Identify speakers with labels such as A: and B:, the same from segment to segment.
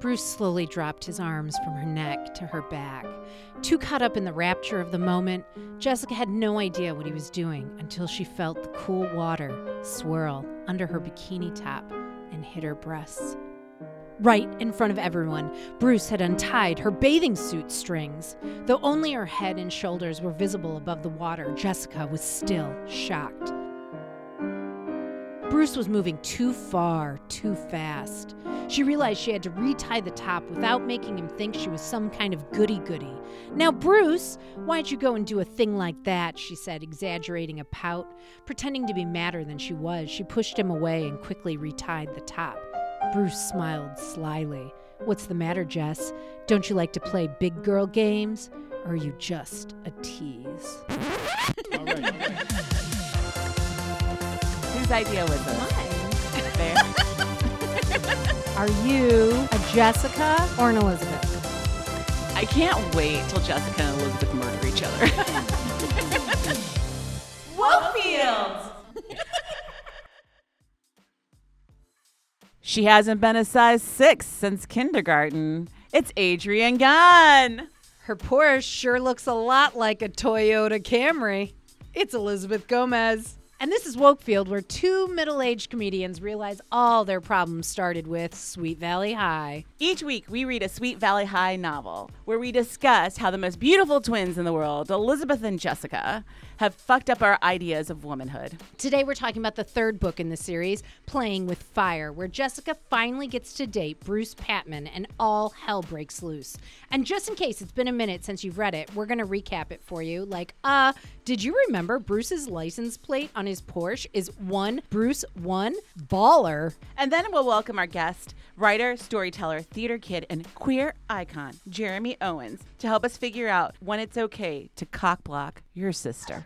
A: Bruce slowly dropped his arms from her neck to her back. Too caught up in the rapture of the moment, Jessica had no idea what he was doing until she felt the cool water swirl under her bikini top and hit her breasts. Right in front of everyone, Bruce had untied her bathing suit strings. Though only her head and shoulders were visible above the water, Jessica was still shocked. Bruce was moving too far, too fast. She realized she had to retie the top without making him think she was some kind of goody goody. Now, Bruce, why'd you go and do a thing like that? She said, exaggerating a pout. Pretending to be madder than she was, she pushed him away and quickly retied the top. Bruce smiled slyly. What's the matter, Jess? Don't you like to play big girl games? Or are you just a tease?
B: All right.
C: Whose idea was this? Fair.
A: Are you a Jessica or an Elizabeth?
C: I can't wait till Jessica and Elizabeth murder each other. Wokefield! she hasn't been a size six since kindergarten. It's Adrian Gunn.
A: Her Porsche sure looks a lot like a Toyota Camry. It's Elizabeth Gomez. And this is Wokefield, where two middle aged comedians realize all their problems started with Sweet Valley High.
C: Each week, we read a Sweet Valley High novel where we discuss how the most beautiful twins in the world, Elizabeth and Jessica, have fucked up our ideas of womanhood.
A: Today, we're talking about the third book in the series, Playing with Fire, where Jessica finally gets to date Bruce Patman and all hell breaks loose. And just in case it's been a minute since you've read it, we're going to recap it for you. Like, uh, did you remember Bruce's license plate on his Porsche is one Bruce one baller?
C: And then we'll welcome our guest, writer, storyteller, theater kid, and queer icon, Jeremy Owens, to help us figure out when it's okay to cockblock your sister.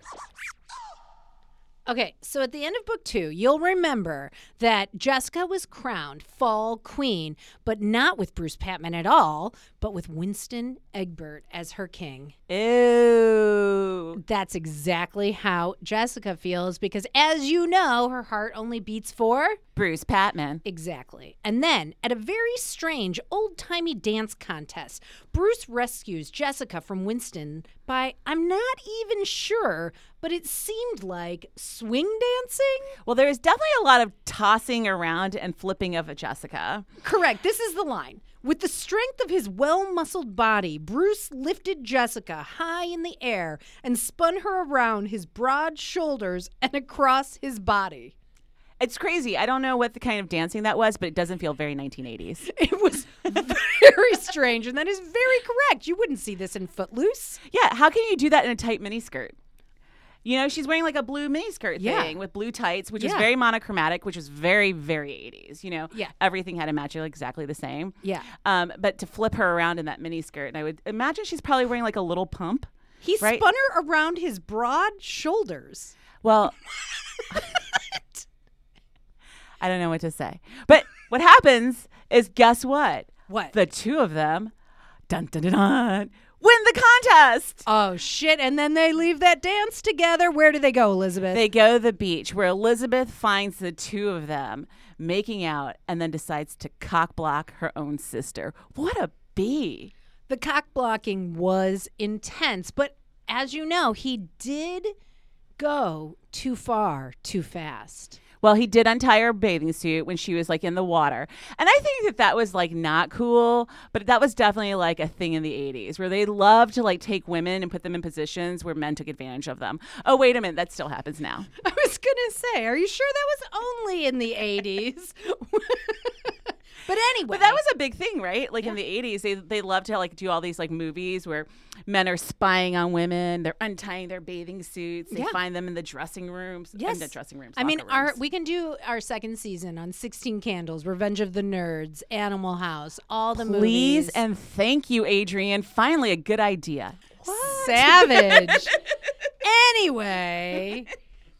A: Okay, so at the end of book two, you'll remember that Jessica was crowned fall queen, but not with Bruce Patman at all, but with Winston Egbert as her king.
C: Ew.
A: That's exactly how Jessica feels because, as you know, her heart only beats for.
C: Bruce Patman.
A: Exactly. And then, at a very strange old timey dance contest, Bruce rescues Jessica from Winston by, I'm not even sure, but it seemed like swing dancing?
C: Well, there's definitely a lot of tossing around and flipping of a Jessica.
A: Correct. This is the line. With the strength of his well muscled body, Bruce lifted Jessica high in the air and spun her around his broad shoulders and across his body.
C: It's crazy. I don't know what the kind of dancing that was, but it doesn't feel very 1980s.
A: It was very strange, and that is very correct. You wouldn't see this in Footloose.
C: Yeah, how can you do that in a tight miniskirt? You know, she's wearing like a blue miniskirt
A: Yeah.
C: thing with blue tights, which is very monochromatic, which is very, very 80s. You know,
A: Yeah.
C: everything had to match like, exactly the same.
A: Yeah.
C: Um, but to flip her around in that miniskirt, and I would imagine she's probably wearing like a little pump.
A: He
C: Right.
A: spun her around his broad shoulders.
C: Well, I don't know what to say. But what happens is, guess what?
A: What?
C: The two of them, dun dun dun, dun win the contest.
A: oh, shit. And then they leave that dance together. Where do they go, Elizabeth?
C: They go to the beach where Elizabeth finds the two of them making out and then decides to cock block her own sister. What a bee.
A: the cock blocking was intense, but as you know, he did go too far too fast.
C: Well, he did untie her bathing suit when she was like in the water. And I think that that was like not cool, but that was definitely like a thing in the 80s where they loved to like take women and put them in positions where men took advantage of them. Oh, wait a minute, that still happens now.
A: I was going to say, are you sure that was only in the 80s? but anyway,
C: But that was a big thing, right? Like in the 80s, they they loved to like do all these like movies where men are spying on women, they're untying their bathing suits, they
A: Yeah.
C: find them in the dressing rooms,
A: Yes.
C: in the dressing rooms.
A: I mean,
C: locker
A: our we can do our second season on 16 Candles, Revenge of the Nerds, Animal House, all the
C: Please
A: movies.
C: Please and thank you, Adrian. Finally, a good idea. What?
A: Savage. anyway,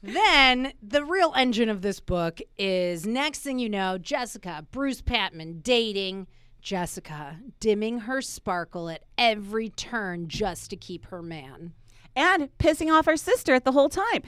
A: then the real engine of this book is next thing you know, Jessica, Bruce Patman dating Jessica, dimming her sparkle at every turn just to keep her man.
C: and pissing off her sister at the whole time.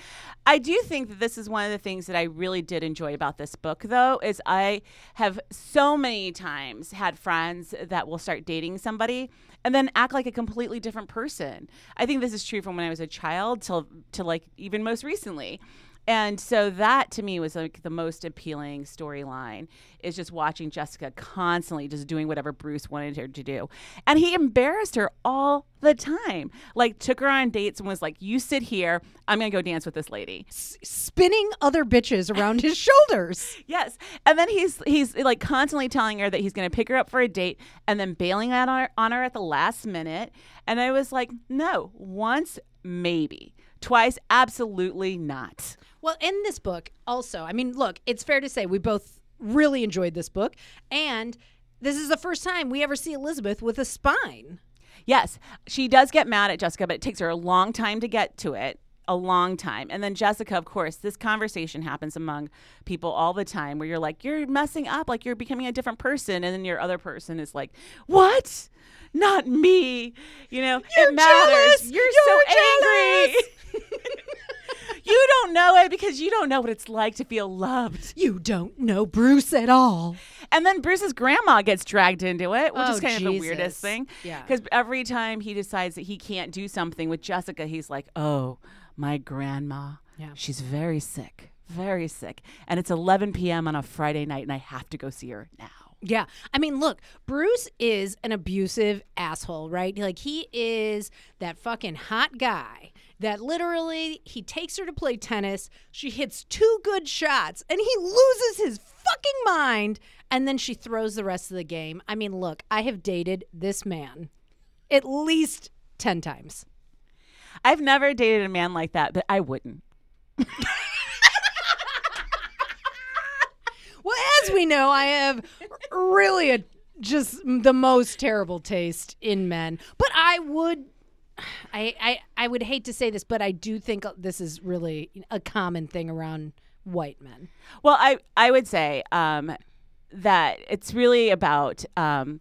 C: I do think that this is one of the things that I really did enjoy about this book, though, is I have so many times had friends that will start dating somebody and then act like a completely different person. I think this is true from when I was a child till to like even most recently. And so that to me was like the most appealing storyline is just watching Jessica constantly just doing whatever Bruce wanted her to do. And he embarrassed her all the time. Like took her on dates and was like, "You sit here. I'm going to go dance with this lady."
A: S- spinning other bitches around his shoulders.
C: Yes. And then he's he's like constantly telling her that he's going to pick her up for a date and then bailing out on her, on her at the last minute. And I was like, "No, once maybe. Twice absolutely not."
A: Well, in this book, also, I mean, look, it's fair to say we both really enjoyed this book, and this is the first time we ever see Elizabeth with a spine.
C: Yes, she does get mad at Jessica, but it takes her a long time to get to it. A long time. And then Jessica, of course, this conversation happens among people all the time where you're like, you're messing up, like you're becoming a different person. And then your other person is like, what? Not me. You know,
A: You're
C: it matters.
A: jealous.
C: You're,
A: You're
C: so angry. you don't know it because you don't know what it's like to feel loved.
A: You don't know Bruce at all.
C: And then Bruce's grandma gets dragged into it, which
A: Oh,
C: is kind of the weirdest thing.
A: Yeah.
C: Because every time he decides that he can't do something with Jessica, he's like, oh, my grandma.
A: Yeah.
C: She's very sick, very sick. And it's 11 p.m. on a Friday night, and I have to go see her now.
A: Yeah. I mean, look, Bruce is an abusive asshole, right? Like, he is that fucking hot guy that literally he takes her to play tennis. She hits two good shots and he loses his fucking mind. And then she throws the rest of the game. I mean, look, I have dated this man at least 10 times.
C: I've never dated a man like that, but I wouldn't.
A: Well, as we know, I have really a just the most terrible taste in men. But I would I I I would hate to say this, but I do think this is really a common thing around white men.
C: Well, I, I would say um, that it's really about, um,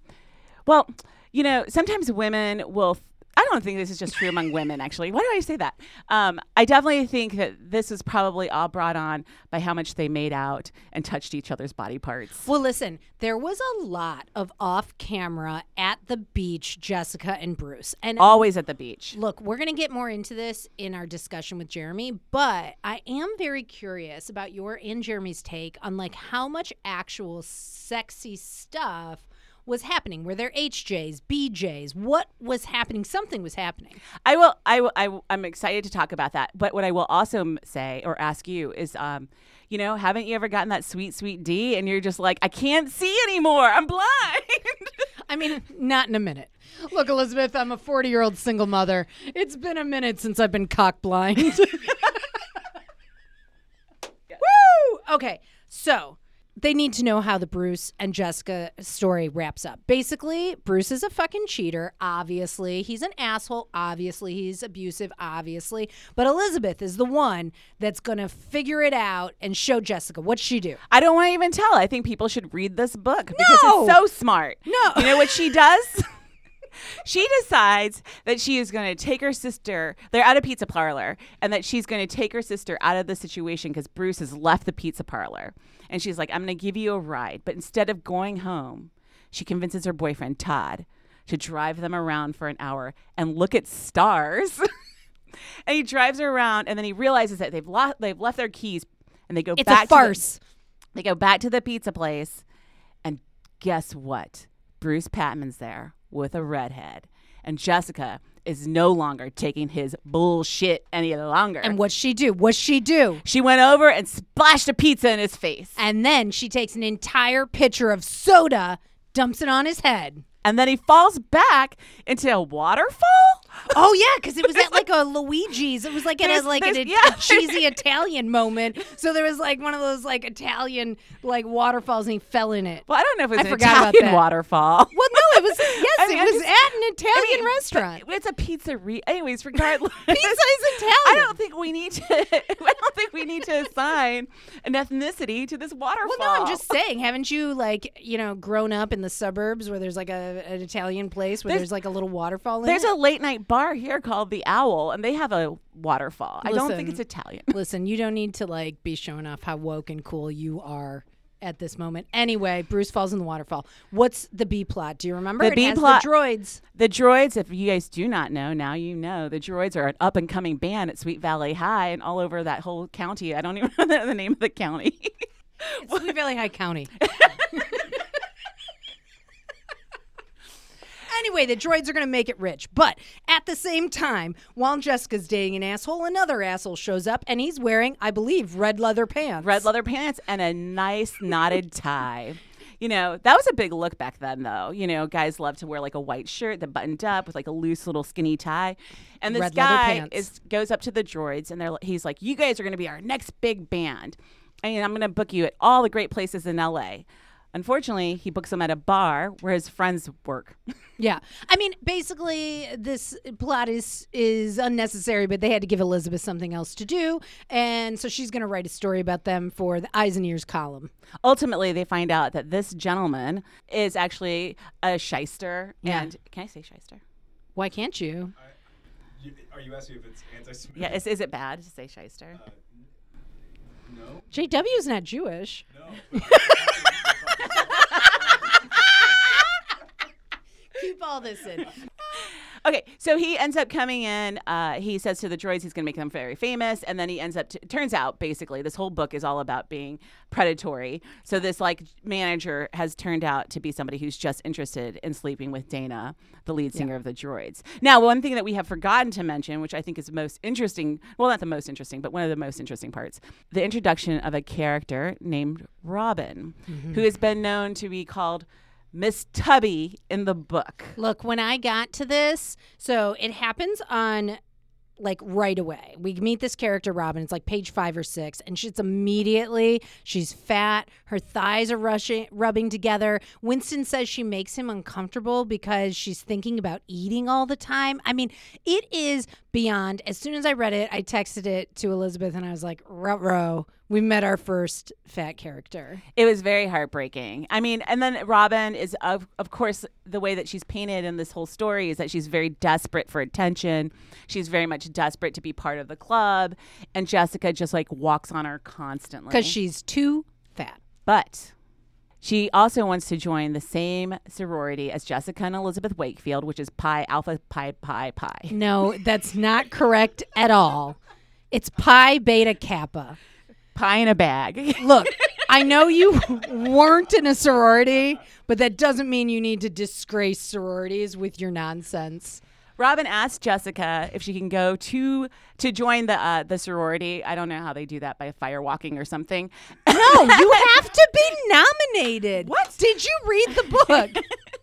C: well, you know, sometimes women will. I don't think this is just true among women, actually. Why do I say that? Um, I definitely think that this is probably all brought on by how much they made out and touched each other's body parts.
A: Well, listen, there was a lot of off camera at the beach, Jessica and Bruce. And
C: Always at the beach.
A: Look, we're going to get more into this in our discussion with Jeremy, but I am very curious about your and Jeremy's take on like how much actual sexy stuff was happening. Were there HJs, BJs? What was happening? Something was happening.
C: I will. I will. I. I'm excited to talk about that. But what I will also say or ask you is, um, you know, haven't you ever gotten that sweet, sweet D, and you're just like, I can't see anymore. I'm blind.
A: I mean, not in a minute. Look, Elizabeth, I'm a 40 year old single mother. It's been a minute since I've been cock blind. Woo! Okay, so they need to know how the Bruce and Jessica story wraps up. Basically, Bruce is a fucking cheater, obviously. He's an asshole, obviously. He's abusive, obviously. But Elizabeth is the one that's going to figure it out and show Jessica. what she do?
C: I don't want to even tell. I think people should read this book because
A: No!
C: it's so smart.
A: No.
C: You know what she does? she decides that she is going to take her sister. They're at a pizza parlor, and that she's going to take her sister out of the situation because Bruce has left the pizza parlor. And she's like, I'm going to give you a ride. But instead of going home, she convinces her boyfriend, Todd, to drive them around for an hour and look at stars. and he drives her around, and then he realizes that they've, lo- they've left their keys. And they go
A: It's
C: back
A: a farce.
C: To the, they go back to the pizza place, and guess what? Bruce Patman's there with a redhead, and Jessica is no longer taking his bullshit any longer.
A: and what's she do? What's she do?
C: she went over and splashed a pizza in his face,
A: And then she takes an entire pitcher of soda, dumps it on his head.
C: and then he falls back into a waterfall.
A: Oh yeah, because it was at like a Luigi's. It was like at
C: There's-
A: a, like an,
C: there's-
A: a cheesy Italian moment. So there was like one of those like Italian like waterfalls, and he fell in it.
C: Well, I don't know if it was
A: I
C: an Italian
A: that.
C: waterfall.
A: Well, no, it was yes,
C: I mean,
A: it was
C: just-
A: at an Italian
C: I mean,
A: restaurant.
C: It's a pizzeria. Anyways, regardless.
A: Pizza is Italian.
C: I don't think we need to. I don't think we need to assign an ethnicity to this waterfall.
A: Well, no, I'm just saying. Haven't you like you know grown up in the suburbs where there's like a an Italian place where there's,
C: There's-
A: like a little waterfall in
C: There's
A: it?
C: a late night bar here called the Owl, and they have a waterfall. I don't think it's Italian.
A: Listen, you don't need to like be showing off how woke and cool you are at this moment. Anyway, Bruce falls in the waterfall. What's the B plot? Do you remember?
C: The
A: It
C: B plot-
A: The droids.
C: The Droids, if you guys do not know, now you know. The Droids are an up and coming band at Sweet Valley High and all over that whole county. I don't even know the name of the county.
A: Sweet Valley High County. Anyway, the droids are going to make it rich. But at the same time, while Jessica's dating an asshole, another asshole shows up and he's wearing, I believe, red leather pants.
C: Red leather pants and a nice knotted tie. You know, that was a big look back then, though. You know, guys love to wear like a white shirt that buttoned up with like a loose little skinny tie. And this
A: Red
C: guy is goes up to the droids and they're he's like, "You guys are going to be our next big band, and I'm going to book you at all the great places in L.A." Unfortunately, he books them at a bar where his friends work.
A: Yeah. I mean, basically, this plot is is unnecessary, but they had to give Elizabeth something else to do. And so she's going to write a story about them for the Eyes and Ears column.
C: Ultimately, they find out that this gentleman is actually a shyster.
A: Yeah.
C: And can I say shyster?
A: Why can't you?
B: You, are you asking if it's anti-Semitic?
C: Yeah, is, is it bad to say shyster?
B: Uh, no.
A: JW is not Jewish.
B: No.
A: Keep all this in.
C: Okay, so he ends up coming in. Uh, he says to the droids he's going to make them very famous, and then he ends up. T- turns out, basically, this whole book is all about being predatory. So this like manager has turned out to be somebody who's just interested in sleeping with Dana, the lead singer of the droids. Now, one thing that we have forgotten to mention, which I think is most interesting. Well, not the most interesting, but one of the most interesting parts: the introduction of a character named Robin, who has been known to be called Miss Tubby in the book.
A: Look, when I got to this, so it happens on like right away. We meet this character, Robin. It's like page five or six, and she's immediately she's fat. Her thighs are rushing, rubbing together. Winston says she makes him uncomfortable because she's thinking about eating all the time. I mean, it is beyond. As soon as I read it, I texted it to Elizabeth, and I was like, "Row, we met our first fat character."
C: It was very heartbreaking. I mean, and then Robin is of of course the way that she's painted in this whole story is that she's very desperate for attention. She's very much desperate to be part of the club, and Jessica just like walks on her constantly.
A: Because she's too fat.
C: but she also wants to join the same sorority as Jessica and Elizabeth Wakefield, which is Pi Alpha Pi Pi Pi.
A: No, that's not correct at all. It's Pi Beta Kappa.
C: Pie in a bag.
A: Look, I know you weren't in a sorority, but that doesn't mean you need to disgrace sororities with your nonsense.
C: Robin asked Jessica if she can go to to join the uh, the sorority. I don't know how they do that by firewalking or something.
A: No, you have to be nominated.
C: What?
A: Did you read the book?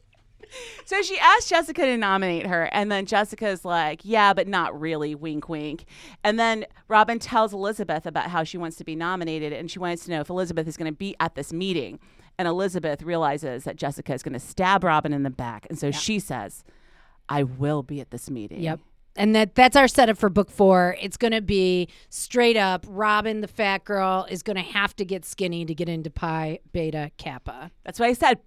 C: So she asked Jessica to nominate her, and then Jessica's like, "Yeah, but not really." Wink, wink. And then Robin tells Elizabeth about how she wants to be nominated, and she wants to know if Elizabeth is going to be at this meeting. And Elizabeth realizes that Jessica is going to stab Robin in the back, and so she says, "I will be at this meeting."
A: Yep. And that that's our setup for book four. It's going to be straight up Robin, the fat girl, is going to have to get skinny to get into Pi Beta Kappa.
C: That's why I said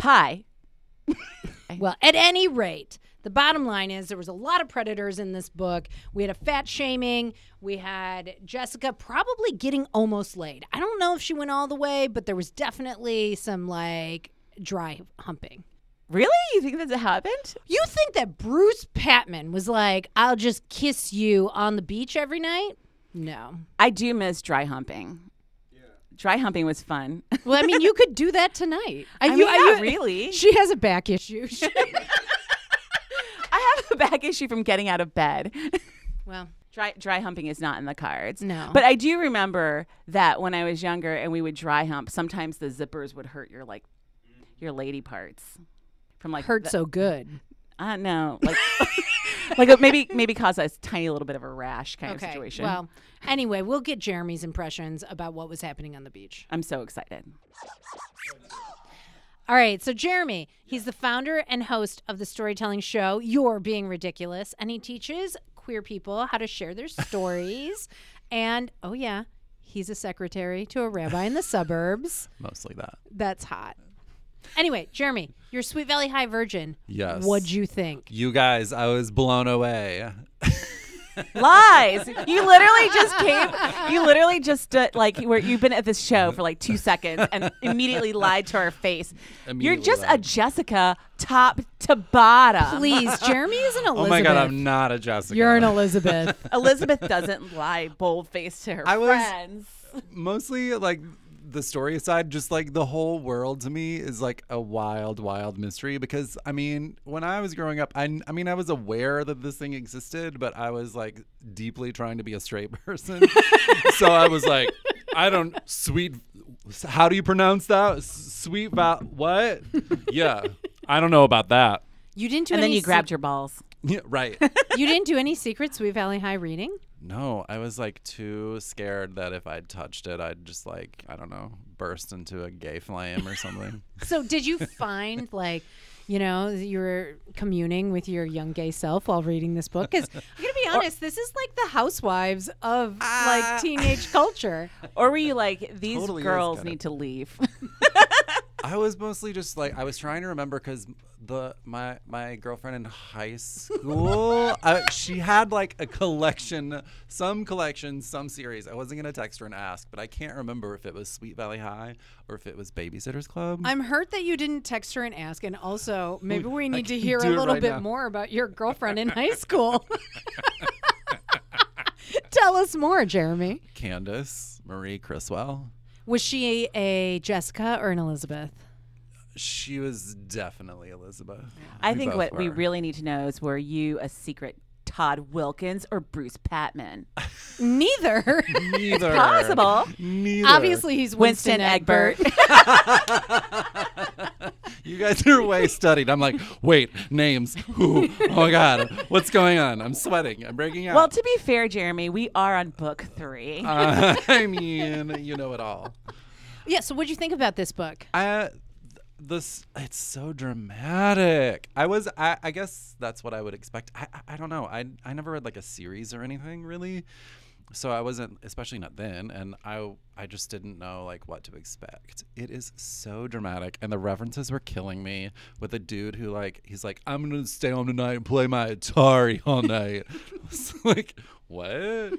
A: Well, at any rate, the bottom line is there was a lot of predators in this book. We had a fat shaming. We had Jessica probably getting almost laid. I don't know if she went all the way, but there was definitely some like dry humping.
C: Really? You think that's happened?
A: You think that Bruce Patman was like, I'll just kiss you on the beach every night? No.
C: I do miss dry humping. Dry humping was fun.
A: Well, I mean, you could do that tonight.
C: I
A: you-
C: mean, not
A: you-
C: really.
A: She has a back issue.
C: I have a back issue from getting out of bed.
A: well,
C: Dry dry humping is not in the cards.
A: No.
C: But I do remember that when I was younger and we would dry hump, sometimes the zippers would hurt your like your lady parts. From like
A: hurt
C: the-
A: so good.
C: Uh, I don't know. Like like it maybe maybe cause a tiny little bit of a rash kind of situation.
A: Well, anyway, we'll get Jeremy's impressions about what was happening on the beach.
C: I'm so excited.
A: All All right, so Jeremy, he's the founder and host of the storytelling show You're Being Ridiculous, and he teaches queer people how to share their stories. and oh yeah, he's a secretary to a rabbi in the suburbs.
D: Mostly that.
A: That's hot. Anyway, Jeremy, you're Sweet Valley High virgin.
D: Yes.
A: What'd you think?
D: You guys, I was blown away.
C: Lies. You literally just came. You literally just uh, like where you've been at this show for like two seconds and immediately lied to our face. You're
D: Immediately
C: just a
D: lied.
C: Jessica top to bottom.
A: Please, Jeremy is an Elizabeth.
D: Oh my god, I'm not a Jessica.
A: You're an Elizabeth.
C: Elizabeth doesn't lie bold faced to her
D: I was-
C: friends.
D: mostly like the story aside, just like the whole world to me is like a wild, wild mystery. Because I mean, when I was growing up, I, I mean, I was aware that this thing existed, but I was like deeply trying to be a straight person. so I was like, I don't sweet. How do you pronounce that? Sweet val. What? Yeah, I don't know about that.
A: You didn't do
C: And then
A: any
C: you grabbed your balls.
D: Yeah, right.
A: You didn't do any secret Sweet Valley High reading?
D: No, I was like too scared that if I touched it, I'd just like I don't know, burst into a gay flame or something.
A: So did you find like, you know, you were communing with your young gay self while reading this book? Because I'm gonna be honest, this is like the housewives of like ah. teenage culture.
C: Or were you like, these
D: Totally
C: girls need to leave?
D: I was mostly just like I was trying to remember because the my my girlfriend in high school uh, she had like a collection, some collection, some series. I wasn't gonna text her and ask, but I can't remember if it was Sweet Valley High or if it was Babysitters Club.
A: I'm hurt that you didn't text her and ask, and also maybe we need to hear a little
D: right
A: bit
D: now.
A: more about your girlfriend in high school. Tell us more, Jeremy.
D: Candace Marie Criswell.
A: Was she a Jessica or an Elizabeth?
D: She was definitely Elizabeth.
C: I
D: We
C: think
D: both
C: what we
D: were.
C: really need to know is were you a secret Todd Wilkins or Bruce Patman?
A: Neither.
D: neither
C: Possible.
D: Neither.
A: Obviously, he's Winston,
C: Winston
A: Egbert.
C: Egbert.
D: You guys are way studied. I'm like, wait, names. Who? Oh my god, what's going on? I'm sweating. I'm breaking out.
C: well, to be fair, Jeremy, we are on book three.
D: Uh, I mean, you know it all.
A: yeah. So, what'd you think about this book?
D: I, this it's so dramatic. I was, I, I guess that's what I would expect. I, I, I don't know. I, I never read like a series or anything really, so I wasn't, especially not then, and I, I just didn't know like what to expect. It is so dramatic, and the references were killing me. With a dude who like, he's like, I'm gonna stay home tonight and play my Atari all night. Like, what?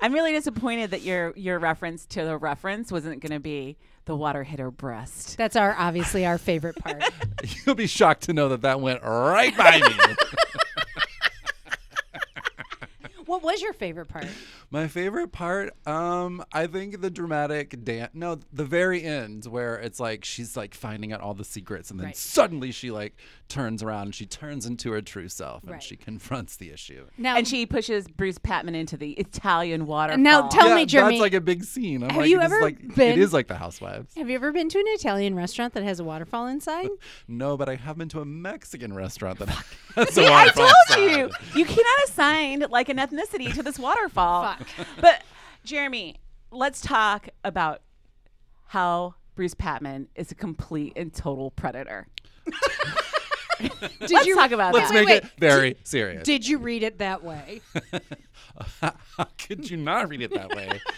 C: I'm really disappointed that your your reference to the reference wasn't going to be the water hit her breast.
A: That's our obviously our favorite part.
D: You'll be shocked to know that that went right by me.
A: what was your favorite part?
D: My favorite part, um, I think the dramatic dance. No, the very end where it's like she's like finding out all the secrets, and then
A: Right.
D: suddenly she like turns around and she turns into her true self, and
A: Right.
D: she confronts the issue.
A: Now,
C: And she pushes Bruce Patman into the Italian waterfall.
A: Now tell
D: yeah,
A: me, Jeremy,
D: that's like a big scene. I'm
A: have
D: like,
A: you
D: it is
A: ever
D: like,
A: been-
D: It is like the Housewives.
A: have you ever been to an Italian restaurant that has a waterfall inside?
D: No, but I have been to a Mexican restaurant that has a
C: See, I
D: waterfall
C: told you.
D: inside.
C: You cannot assign like an ethnicity to this waterfall.
A: Fuck.
C: But Jeremy, let's talk about how Bruce Patman is a complete and total predator.
A: Did
C: let's
A: you
C: talk about that?
D: Let's
C: that.
D: make
A: wait,
D: it very serious.
A: Did you read it that way?
D: How could you not read it that way?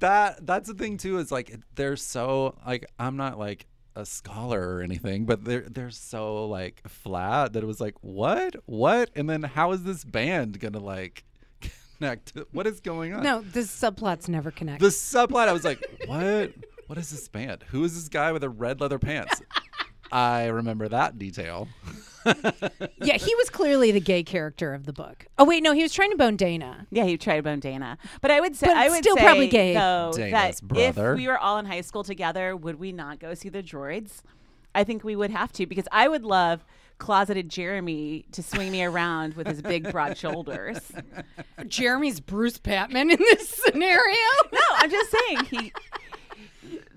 D: That that's the thing too. Is like they're so like I'm not like a scholar or anything, but they're they're so like flat that it was like what what, and then how is this band gonna like connect? What is going on?
A: No, the subplots never connect.
D: The subplot, I was like, what? What is this band? Who is this guy with the red leather pants? I remember that detail.
A: yeah, he was clearly the gay character of the book. Oh wait, no, he was trying to bone Dana.
C: Yeah, he tried to bone Dana, but I would say
A: But
C: I would
A: still
C: say,
A: probably gay.
C: though
D: Dana's
C: that
D: brother.
C: if we were all in high school together, would we not go see the Droids? I think we would have to because I would love closeted Jeremy to swing me around with his big broad shoulders.
A: Jeremy's Bruce Patman in this scenario.
C: No, I'm just saying he.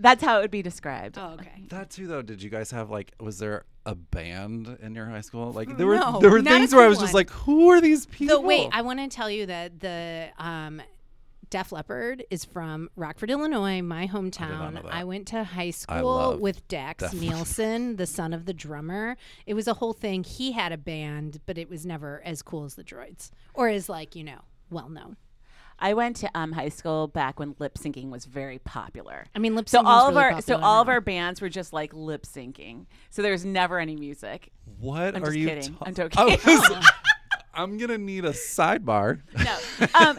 C: That's how it would be described.
A: Oh, okay.
D: That too, though. Did you guys have like? Was there a band in your high school? Like there were
A: No,
D: there were
A: not a
D: things where I
A: good
D: was just
A: one.
D: like, who are these people?
A: So wait, I want to tell you that the um, Def Leppard is from Rockford, Illinois, my hometown.
D: know that.
A: I went to high school
D: love
A: with Dax
D: Def
A: Nielsen, the son of the drummer. It was a whole thing. He had a band, but it was never as cool as the Droids or as like you know well known.
C: I went to um, high school back when lip syncing was very popular.
A: I mean, lip
C: syncing.
A: So
C: all of
A: really
C: our so
A: popular
C: all of our bands were just like lip syncing. So there was never any music.
D: What
C: I'm
D: are
C: just
D: you?
C: kidding.
D: ta-
C: I'm joking.
D: Was- I'm gonna need a sidebar.
C: No. Um,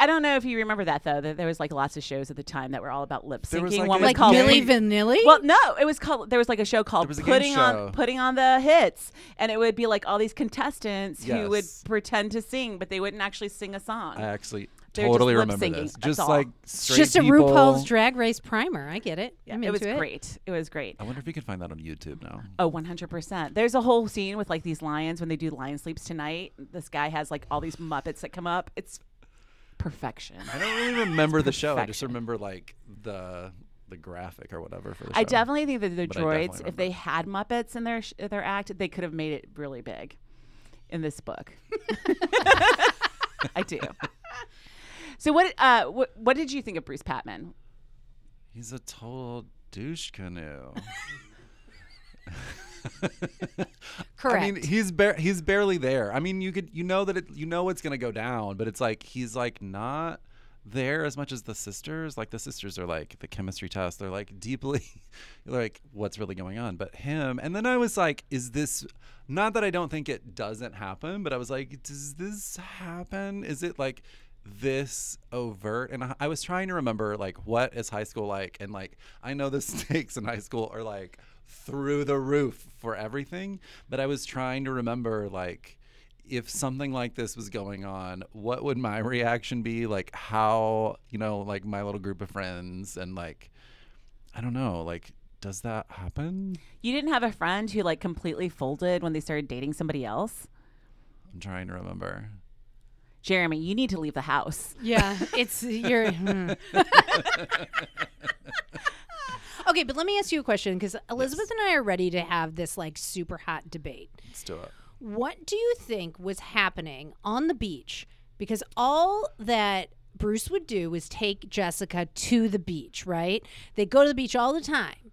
C: I don't know if you remember that though. That there was like lots of shows at the time that were all about lip
D: There was,
C: syncing.
D: like,
C: One
D: a
C: was
A: like
C: called
A: Milli
D: gay-
A: Vanilli.
C: Well, no, it was called. There was like a show called
D: was a game
C: putting
D: show.
C: on putting on the hits, and it would be like all these contestants who would
D: Yes.
C: pretend to sing, but they wouldn't actually sing a song.
D: I actually
C: They're
D: totally
C: lip
D: remember
C: syncing,
D: this.
C: that's
D: Just
C: all.
D: like straight
A: just a
D: people.
A: RuPaul's Drag Race primer. I get it.
C: Yeah,
A: I'm
C: it was
A: into
C: great. It was great.
D: I wonder if you can find that on YouTube now.
C: Oh, 100%. There's a whole scene with like these lions when they do Lion Sleeps Tonight. This guy has like all these Muppets that come up. It's perfection.
D: I don't really remember the show. I just remember like the the graphic or whatever for the show.
C: I definitely think that the
D: But
C: droids, if they had Muppets in their sh- their act, they could have made it really big in this book. I do. So what uh what, what did you think of Bruce Patman?
D: He's a total douche canoe.
A: Correct.
D: I mean, he's bar- he's barely there. I mean, you could you know that it you know it's gonna go down, but it's like he's like not there as much as the sisters. Like the sisters are like the chemistry test. They're like deeply like what's really going on. But him, and then I was like, is this not that I don't think it doesn't happen, but I was like, does this happen? Is it like this overt and I- I was trying to remember like what is high school like and like I know the stakes in high school are like through the roof for everything but I was trying to remember like if something like this was going on what would my reaction be? Like how you know like my little group of friends and like I don't know like does that happen?
C: You didn't have a friend who like completely folded when they started dating somebody else?
D: I'm trying to remember
C: Jeremy, you need to leave the house.
A: Yeah, it's you're. hmm. okay, but let me ask you a question because Elizabeth and I are ready to have this like super hot debate.
D: let's do it
A: What do you think was happening on the beach? Because all that Bruce would do was take Jessica to the beach, right? They go to the beach all the time.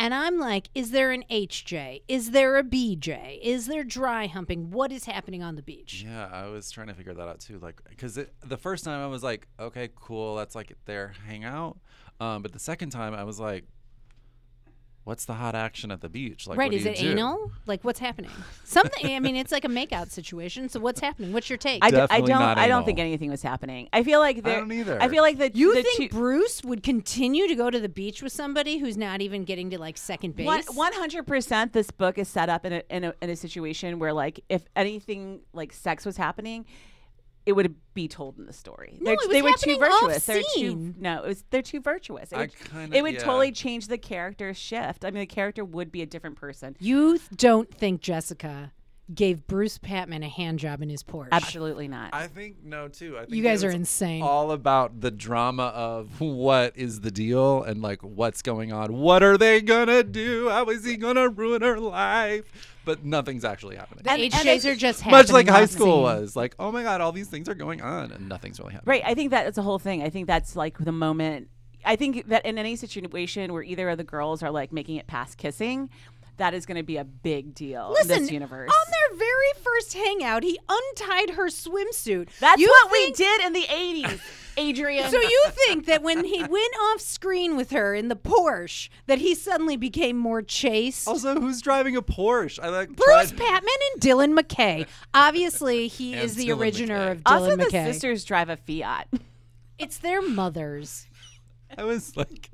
A: And I'm like, is there an HJ? Is there a BJ? Is there dry humping? What is happening on the beach?
D: Yeah, I was trying to figure that out too. Like, because the first time I was like, okay, cool, that's like their hangout. Um, but the second time I was like, what's the hot action at the beach? Like,
A: right,
D: what do
A: is
D: you
A: it
D: do?
A: anal? Like what's happening? Something I mean it's like a makeout situation. So what's happening? What's your take?
C: I, d- I
D: Definitely
C: don't
D: not
C: I don't think anything was happening. I feel like there
D: don't either.
C: I feel like the
A: you
C: the
A: think
C: two-
A: Bruce would continue to go to the beach with somebody who's not even getting to like second base?
C: One hundred percent. This book is set up in a, in a in a situation where, like, if anything like sex was happening, it would be told in the story.
A: No,
C: They're-
A: it was
C: they were too
A: happening off
C: virtuous. They're too no. It was they're too virtuous. It
D: I
C: would,
D: kinda-
C: it would
D: yeah.
C: totally change the character shift. I mean, the character would be a different person.
A: You th- don't think Jessica gave Bruce Patman a hand job in his Porsche?
C: Absolutely not.
D: I think no too. I think
A: You guys are insane.
D: All about the drama of what is the deal and like what's going on. What are they gonna do? How is he gonna ruin her life? But nothing's actually happening.
A: the
C: And- and
A: HJs are just
D: Much like high school was. Like, oh my god, all these things are going on and nothing's really happening.
C: Right. I think that's the whole thing. I think that's like the moment. I think that in any situation where either of the girls are like making it past kissing, that is going to be a big deal
A: Listen,
C: in this universe.
A: on their very first hangout, he untied her swimsuit.
C: That's
A: You
C: what
A: think-
C: we did in the 80s, Adrian.
A: So you think that when he went off screen with her in the Porsche, that he suddenly became more chaste?
D: Also, who's driving a Porsche? I like
A: Bruce
D: tried-
A: Patman and Dylan McKay. Obviously, he
D: And
A: is the
D: Dylan
A: originator
D: McKay.
A: of Dylan
C: also, the
A: McKay.
C: sisters drive a Fiat.
A: It's their mothers.
D: I was like,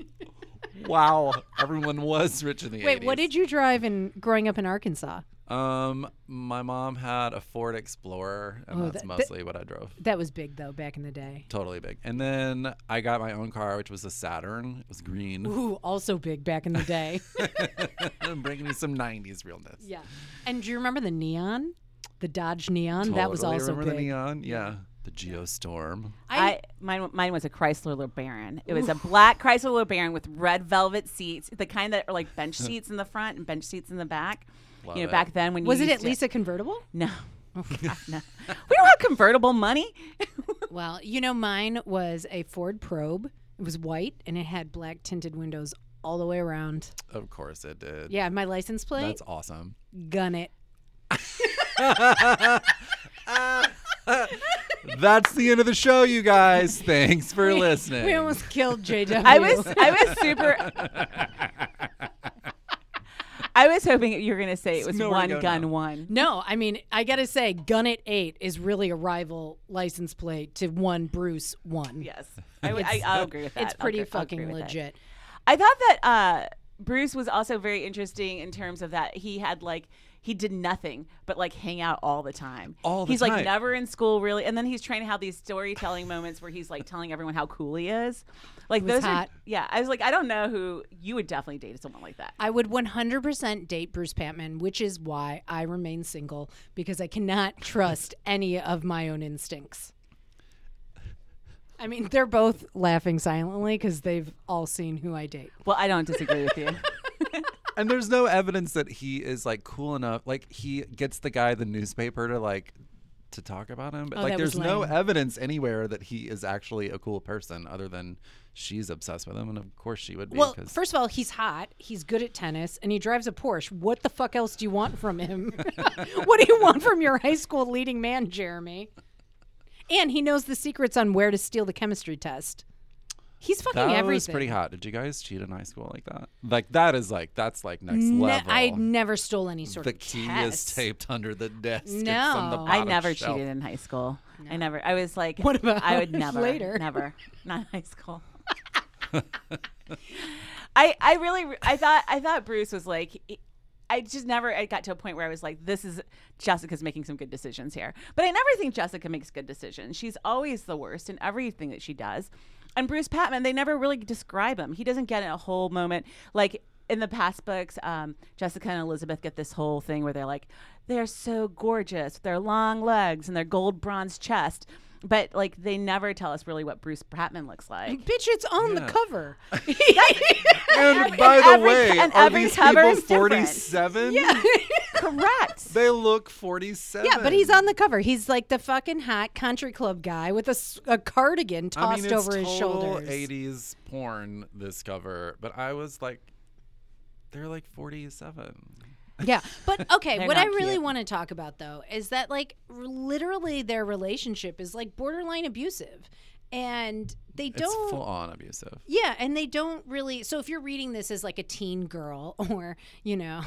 D: wow, everyone was rich in the 80s.
A: Wait, what did you drive in growing up in Arkansas?
D: Um, my mom had a Ford Explorer, and
A: Oh,
D: that's
A: that- that-
D: mostly what I drove.
A: That was big though back in the day.
D: Totally big. And then I got my own car, which was a Saturn. It was green.
A: Ooh, also big back in the day.
D: Bringing me some '90s realness.
A: yeah. And do you remember the neon? The Dodge Neon? that was
D: Totally
A: also
D: remember
A: big.
D: the neon. Yeah, the Geo Storm.
C: I, mine mine was a Chrysler LeBaron. It was a black Chrysler LeBaron with red velvet seats, the kind that are like bench seats in the front and bench seats in the back.
D: Love
C: you know,
D: it.
C: back then when you
A: was it at
C: to-
A: least a convertible?
C: no. Oh, God, no. We don't have convertible money.
A: Well, you know, mine was a Ford Probe. It was white and it had black tinted windows all the way around.
D: Of course it did.
A: Yeah, my license plate.
D: That's awesome.
A: gun it.
D: That's the end of the show, you guys. Thanks for listening.
A: We almost killed JW.
C: I was I was super. I was hoping you were going to say it was
D: Nowhere to
C: one gun
D: now.
C: one.
A: No, I mean, I gotta say, Gun It Eight is really a rival license plate to one Bruce One.
C: Yes, I, I, I'll agree with that.
A: It's
C: I'll
A: pretty
C: I'll agree
A: fucking
C: that.
A: legit.
C: I thought that uh, Bruce was also very interesting in terms of that he had like he did nothing but like hang out all the time.
D: All the
C: he's
D: time.
C: like never in school really, and then he's trying to have these storytelling moments where he's like telling everyone how cool he is. Like
A: was
C: those
A: hot.
C: are yeah. I was like, I don't know who you would definitely date someone like that.
A: I would 100% date Bruce Patman, which is why I remain single because I cannot trust any of my own instincts. I mean, they're both laughing silently because they've all seen who I date.
C: Well, I don't disagree with you.
D: and there's no evidence that he is like cool enough. Like he gets the guy the newspaper to like to talk about him, but
A: Oh,
D: like
A: that was
D: there's no
A: lame.
D: evidence anywhere that he is actually a cool person other than she's obsessed with him, and of course she would be.
A: Well,
D: 'cause-
A: first of all, he's hot. He's good at tennis, and he drives a Porsche. What the fuck else do you want from him? what do you want from your high school leading man, Jeremy? And he knows the secrets on where to steal the chemistry test. He's fucking
D: that
A: everything.
D: was pretty hot. Did you guys cheat in high school like that? Like that is like that's like next
A: Ne-
D: level.
A: I never stole any sort
D: the
A: of
D: key
A: test.
D: is taped under the desk. It's the
A: No.
C: I never
D: shelf.
C: cheated in high school. I never. I was like,
A: What about
C: I would never,
A: later?
C: never, not in high school. I I really I thought I thought Bruce was like. I just never I got to a point where I was like, this is Jessica's making some good decisions here. But I never think Jessica makes good decisions. She's always the worst in everything that she does. And Bruce Patman, they never really describe him. He doesn't get a whole moment like in the past books, um, Jessica and Elizabeth get this whole thing where they're like, they're so gorgeous with their long legs and their gold bronze chest. But like they never tell us really what Bruce Patman looks like.
A: Bitch, it's on the
D: Yeah.
A: cover.
D: And by the
C: every-
D: way,
C: and
D: are
C: every
D: these
C: cover
D: people
C: is different.
D: 47?
A: yeah.
C: Correct.
D: They look 47.
A: yeah, but he's on the cover. He's like the fucking hot country club guy with a, s- a cardigan tossed
D: I mean, it's
A: over his
D: total
A: shoulders.
D: 80s porn, this cover. But I was like, they're like 47.
A: Yeah, but okay. What I really
C: cute.
A: want to talk about though is that like r- literally their relationship is like borderline abusive, and they
D: It's
A: don't.
D: full on abusive.
A: Yeah, and they don't really. So if you're reading this as like a teen girl or you know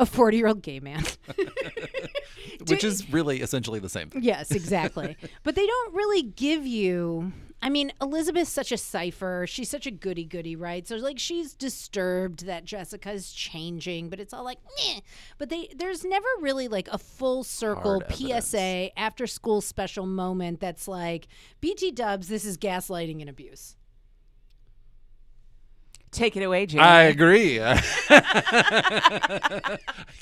A: a 40 year old gay man,
D: Which is really essentially the same thing.
A: Yes, exactly. but they don't really give you. I mean, Elizabeth's such a cipher. She's such a goody goody, right? So like she's disturbed that Jessica's changing, but it's all like, Meh. but they there's never really like a full circle
D: Hard
A: PSA after school special moment that's like BT Dubs, this is gaslighting and abuse.
C: Take it away, Jamie.
D: I agree. I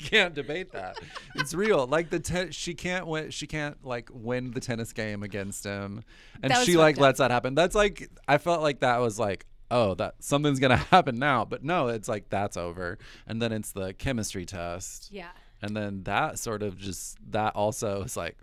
D: can't debate that. It's real. Like the te- she can't win. She can't like win the tennis game against him, and she like lets that happen. That's like I felt like that was like oh that something's gonna happen now, but no, it's like that's over, and then it's the chemistry test,
A: Yeah.
D: and then that sort of just that also is like.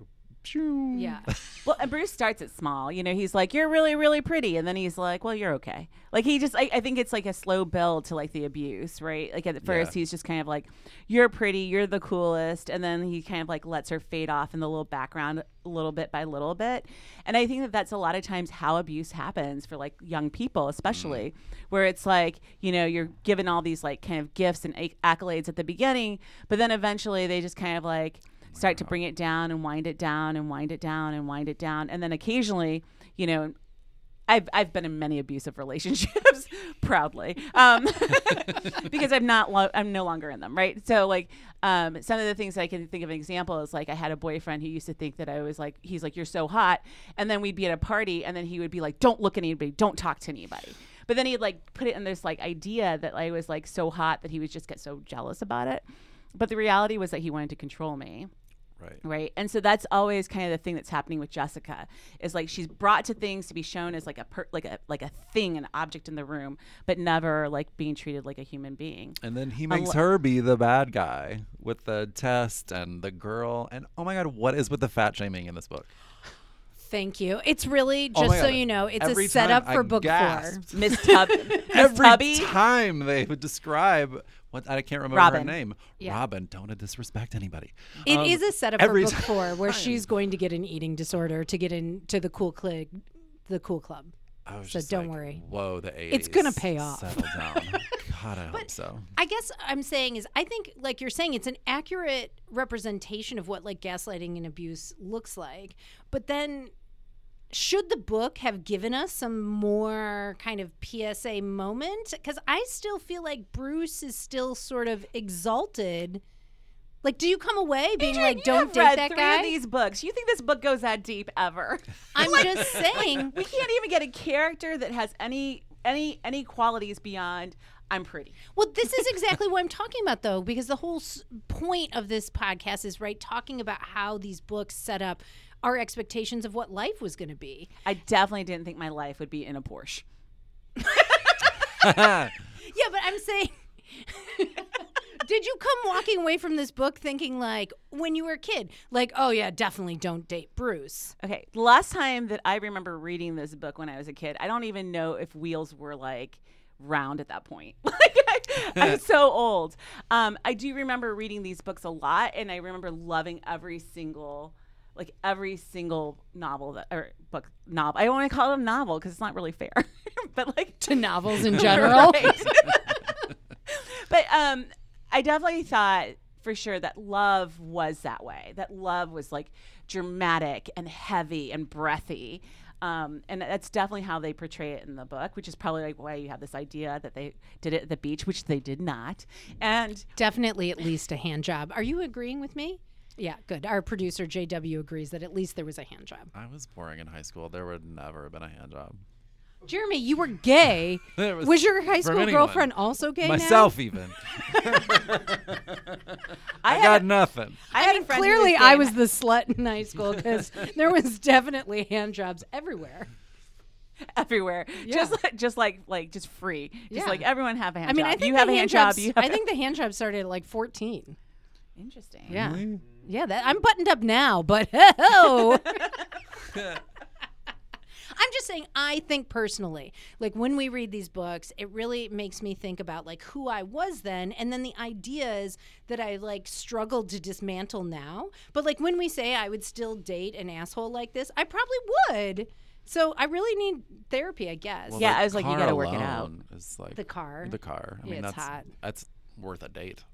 D: Phew.
A: Yeah.
C: Well, and Bruce starts it small. You know, he's like, "You're really, really pretty," and then he's like, "Well, you're okay." Like he just, I, I think it's like a slow build to like the abuse, right? Like at first,
D: Yeah.
C: he's just kind of like, "You're pretty, you're the coolest," and then he kind of like lets her fade off in the little background, little bit by little bit. And I think that that's a lot of times how abuse happens for like young people, especially, mm. where it's like, you know, you're given all these like kind of gifts and acc- accolades at the beginning, but then eventually they just kind of like start to bring it down and wind it down and wind it down and wind it down. And then occasionally you know I've, I've been in many abusive relationships proudly um, because I'm not lo- I'm no longer in them right? So like um, some of the things I can think of an example is like I had a boyfriend who used to think that I was like he's like you're so hot. And then we'd be at a party and then he would be like don't look at anybody. Don't talk to anybody. But then he'd like put it in this like idea that I was like so hot that he would just get so jealous about it. But the reality was that he wanted to control me
D: Right.
C: right and so that's always kind of the thing that's happening with jessica is like she's brought to things to be shown as like a per, like a like a thing an object in the room but never like being treated like a human being
D: And then he um, makes
C: lo-
D: her be the bad guy with the test and the girl. And oh my God, what is with the fat shaming in this book?
A: Thank you. It's really
D: Oh
A: just
D: my
A: so you know, it's
D: Every
A: a setup for
D: I
A: book
D: gasped.
A: four.
C: Miss Tub, Miss
D: Every
C: Tubby.
D: time they would describe what I can't remember her name.
A: Yeah.
D: Robin, don't disrespect anybody.
A: It
D: Um,
A: is a setup for book four where she's going to get an eating disorder to get into the cool club, the cool club.
D: I was
A: So
D: just
A: don't
D: like,
A: worry.
D: Whoa, the 80s.
A: It's gonna pay off.
D: Settle down. God, I hope so.
A: I guess I'm saying is I think like you're saying it's an accurate representation of what like gaslighting and abuse looks like. But then should the book have given us some more kind of PSA moment cuz I still feel like Bruce is still sort of exalted. Like do you come away being
C: Adrian,
A: like don't date
C: read
A: that
C: three
A: guy?
C: of these books. You think this book goes that deep ever?
A: I'm just saying
C: we can't even get a character that has any any any qualities beyond I'm pretty.
A: Well, this is exactly what I'm talking about, though, because the whole s- point of this podcast is right talking about how these books set up our expectations of what life was going to be.
C: I definitely didn't think my life would be in a Porsche.
A: Yeah, but I'm saying. Did you come walking away from this book thinking like when you were a kid, like, oh yeah, definitely don't date Bruce?
C: Okay, last time that I remember reading this book when I was a kid, I don't even know if wheels were like round at that point. like I, I'm so old. Um, I do remember reading these books a lot, and I remember loving every single, like every single novel that or book novel. I don't want to call it a novel because it's not really fair, but like
A: To novels in general.
C: But um, I definitely thought for sure that love was that way. That love was like dramatic and heavy and breathy. Um, and that's definitely how they portray it in the book, which is probably like why you have this idea that they did it at the beach, which they did not. And
A: Definitely at least a hand job. Are you agreeing with me? Yeah, good. Our producer JW agrees that at least there was a hand job.
D: I was boring in high school. There would never have been a hand job.
A: Jeremy, you were gay. Was,
D: was
A: your high school girlfriend also gay? now?
D: Myself, even. I,
C: had
D: got
C: a-
D: nothing.
C: I,
A: I
C: had
A: mean,
C: a friend who
A: clearly
C: gay
A: I was the slut in high school because there was definitely hand jobs everywhere.
C: everywhere, just like, just like like just free, just
A: Yeah.
C: like everyone have a hand
A: I mean,
C: job.
A: I think
C: you
A: the
C: have a
A: hand
C: hand job.
A: jobs.
C: You have
A: I
C: a-
A: think the hand job started at like 14.
C: interesting.
A: Yeah,
D: Really?
A: Yeah. That I'm buttoned up now, but oh. I'm just saying, I think personally, like when we read these books, it really makes me think about like who I was then, and then the ideas that I like struggled to dismantle now. But like when we say I would still date an asshole like this, I probably would. So I really need therapy, I guess.
D: Well,
C: Yeah, I was like, you gotta work it out.
D: It's like
A: The car.
D: The car. I
A: Yeah,
D: mean,
A: it's
D: that's
A: hot.
D: that's worth a date.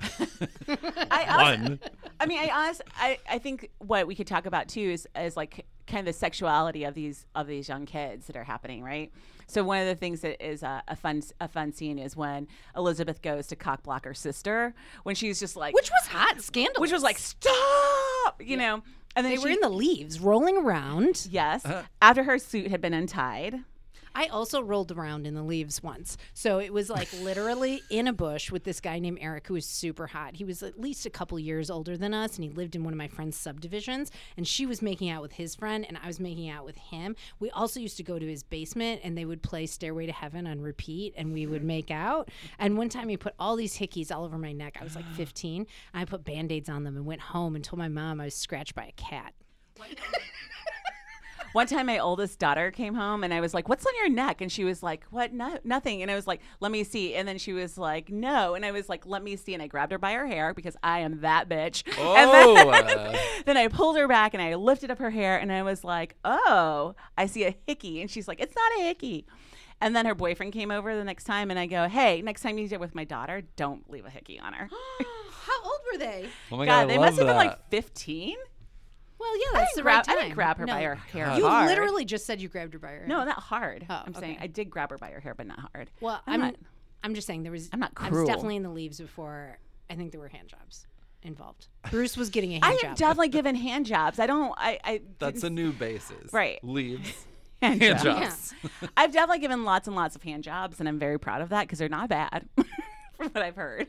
C: I
D: One.
C: I mean, I honest, I, I think what we could talk about too is, is like kind of the sexuality of these of these young kids that are happening, right? So one of the things that is a, a fun a fun scene is when Elizabeth goes to cockblock her sister when she's just like,
A: Which was hot, scandal,
C: which was like stop, you know, and then
A: they
C: she,
A: were in the leaves, rolling around.
C: yes uh-huh. after her suit had been untied.
A: I also rolled around in the leaves once. So it was like literally in a bush with this guy named Eric who was super hot. He was at least a couple years older than us and he lived in one of my friend's subdivisions. And she was making out with his friend and I was making out with him. We also used to go to his basement and they would play Stairway to Heaven on repeat and we would make out. And one time he put all these hickeys all over my neck. I was like 15. I put band aids on them and went home and told my mom I was scratched by a cat.
C: One time, my oldest daughter came home, and I was like, "What's on your neck?" And she was like, "What? No, nothing." And I was like, "Let me see." And then she was like, "No." And I was like, "Let me see." And I grabbed her by her hair because I am that bitch. And
D: Oh,
C: then,
D: uh.
C: then I pulled her back and I lifted up her hair, and I was like, "Oh, I see a hickey." And she's like, "It's not a hickey." And then her boyfriend came over the next time, and I go, "Hey, next time you do it with my daughter, don't leave a hickey on her."
A: How old were they?
D: Oh my
C: God,
D: god,
C: they
D: I
C: must have
D: love
C: been like fifteen.
A: Well, yeah, that's
C: didn't
A: the
C: grab,
A: right time.
C: I didn't grab her
A: No.
C: by her hair.
A: You
C: hard.
A: literally just said you grabbed her by her hair.
C: No, not hard.
A: Oh,
C: I'm saying. I did grab her by her hair, but not hard.
A: Well,
C: I'm
A: I'm
C: not-
A: I'm just saying there was.
C: I'm not
A: I was definitely in the leaves before. I think there were hand jobs involved. Bruce was getting a hand
C: I have
A: job.
C: definitely given hand jobs. I don't. I. I
D: That's a new basis.
C: Right.
D: Leaves.
C: hand,
D: Hand
C: jobs.
D: jobs.
C: I've definitely given lots and lots of hand jobs, and I'm very proud of that because they're not bad, from what I've heard.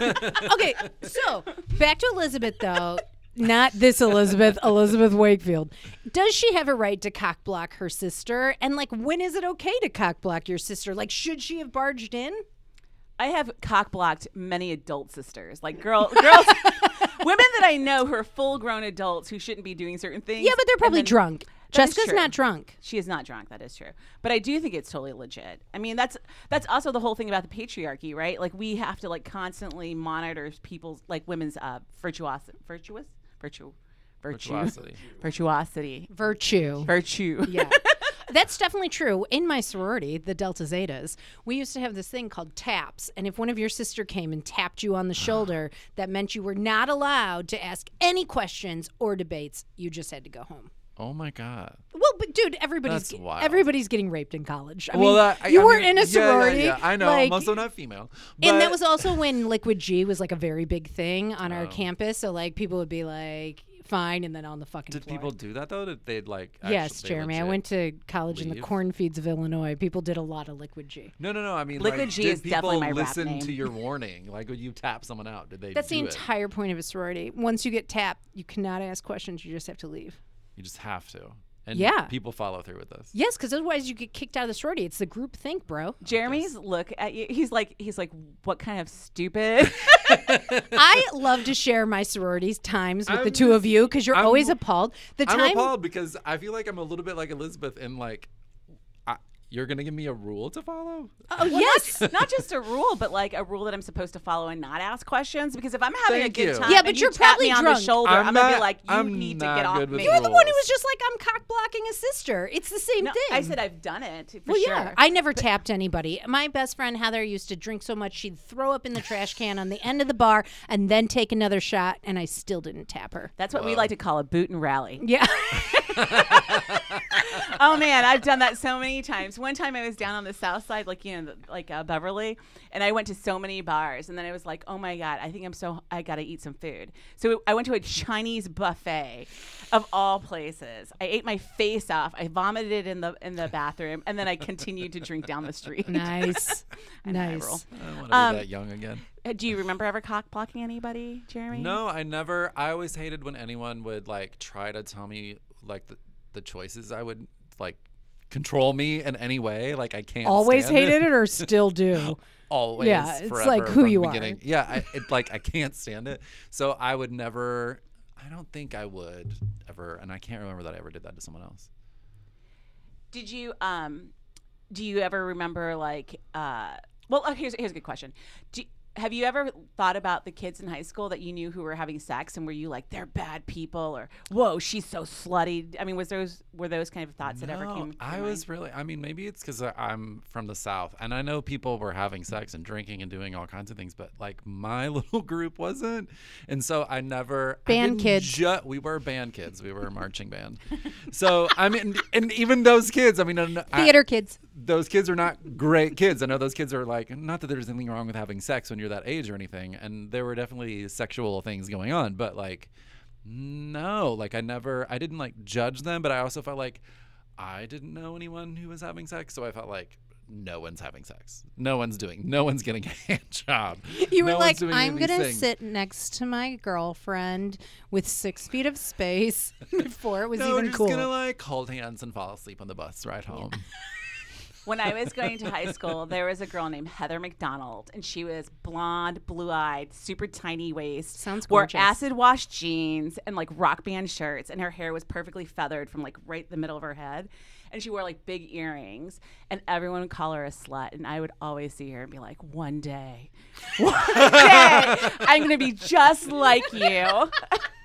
A: okay, so back to Elizabeth though. Not this Elizabeth, Elizabeth Wakefield. Does she have a right to cockblock her sister? And like, when is it okay to cockblock your sister? Like, should she have barged in?
C: I have cock blocked many adult sisters, like girl girls. women that I know who are full grown adults who shouldn't be doing certain things.
A: Yeah, but they're probably
C: then-
A: drunk. Jessica's not drunk.
C: She is not drunk. That is true. But I do think it's totally legit. I mean, that's that's also the whole thing about the patriarchy, right? Like we have to like constantly monitor people's like women's uh virtuous, virtue, virtue,
D: Virtuosity.
C: virtuosity,
A: Virtue.
C: virtue.
A: yeah. That's definitely true. In my sorority, the Delta Zetas, we used to have this thing called taps. And if one of your sister came and tapped you on the ah. shoulder, that meant you were not allowed to ask any questions or debates. You just had to go home.
D: Oh my god.
A: Well, but dude, everybody's everybody's getting raped in college. I
D: well,
A: mean,
D: that, I-
A: you
D: I
A: were
D: mean,
A: in a sorority.
D: yeah, yeah,
A: sorority.
D: Yeah, I know.
A: like-
D: I'm also not female.
A: and that was also when Liquid G was like a very big thing on
D: Oh.
A: our campus. So like people would be like, fine, and then on the fucking
D: Did
A: floor.
D: people do that though? Did they'd like?
A: Yes, Jeremy. I went to college in the cornfields of Illinois. People did a lot of Liquid G.
D: No, no, no. I mean,
C: Liquid
D: like,
C: G
D: did
C: is
D: people
C: definitely my rap
D: listen
C: name.
D: to your warning? Like, when you tap someone out, did they?
A: That's the
D: do it?
A: entire point of a sorority. Once you get tapped, you cannot ask questions. You just have to leave.
D: You just have to. And
A: Yeah.
D: people follow through with this.
A: Yes, because otherwise you get kicked out of the sorority. It's the group think, bro.
C: Jeremy's look at you. He's like, he's like, what kind of stupid?
A: I love to share my sororities times with the
D: I'm
A: two of you because you're
D: I'm-
A: always appalled. The
D: I'm
A: time
D: appalled because I feel like I'm a little bit like Elizabeth in like, I, you're gonna give me a rule to follow.
A: Oh yes.
C: not just a rule, but like a rule that I'm supposed to follow and not ask questions. Because if I'm having
D: Thank
C: a good
D: you.
C: time,
A: Yeah, but
C: you
A: you're
C: tap
A: probably
C: me on the shoulder,
D: I'm
C: I'm, gonna be like, you
D: I'm
C: need to get off me.
A: You're the one who was just like, I'm cock blocking a sister. It's the same
C: No,
A: thing.
C: I said I've done it for
A: Well,
C: sure.
A: yeah. I never tapped anybody. My best friend Heather used to drink so much she'd throw up in the trash can on the end of the bar and then take another shot, and I still didn't tap her.
C: That's what we like to call a boot and rally.
A: Yeah.
C: oh man, I've done that so many times. One time I was down on the south side, like you know, the- like uh, Beverly, and I went to so many bars, and then I was like, oh my god, I think I'm so I gotta eat some food. So I went to a Chinese buffet, of all places. I ate my face off. I vomited in the in the bathroom, and then I continued to drink down the street.
A: nice.
C: I
A: nice.
D: I don't want to
C: Um,
D: be that young again.
C: Uh, Do you remember ever cock blocking anybody, Jeremy?
D: No, I never. I always hated when anyone would like try to tell me like the, the choices I would like control me in any way. Like I can't
A: Always
D: stand
A: hated it or still do?
D: Always.
A: Yeah, it's
D: forever
A: like who you
D: the
A: are.
D: Yeah, I, it, like I can't stand it. So I would never. I don't think I would ever, and I can't remember that I ever did that to someone else.
C: Did you um do you ever remember like uh well uh, here's here's a good question. Do, have you ever thought about the kids in high school that you knew who were having sex and were you like they're bad people or whoa she's so slutty? I mean was those were those kind of thoughts that ever
D: No,
C: came? to
D: I
C: your
D: was really. I mean, maybe it's because I'm from the South, and I know people were having sex and drinking and doing all kinds of things, but like my little group wasn't, and so I never
A: Band
D: didn't
A: kids.
D: ju- we were band kids. We were a marching band. So I mean, and even those kids. I mean, I- I-
A: Theater kids.
D: those kids are not great kids. I know those kids are like, not that there's anything wrong with having sex when you're that age or anything. And there were definitely sexual things going on, but like, no, like I never, I didn't like judge them, but I also felt like I didn't know anyone who was having sex. So I felt like no one's having sex. No one's doing, no one's getting a hand job.
A: You were
D: No
A: like, I'm going to
D: things."
A: sit next to my girlfriend with six feet of space before it was
D: No, we're
A: even
D: just
A: cool.
D: gonna like hold hands and fall asleep on the bus ride home.
C: when I was going to high school, there was a girl named Heather McDonald, and she was blonde, blue-eyed, super tiny waist.
A: Sounds gorgeous.
C: Wore acid wash jeans and like rock band shirts, and her hair was perfectly feathered from like right the middle of her head. And she wore like big earrings, and everyone would call her a slut. And I would always see her and be like, "One day, one day, I'm gonna be just like you."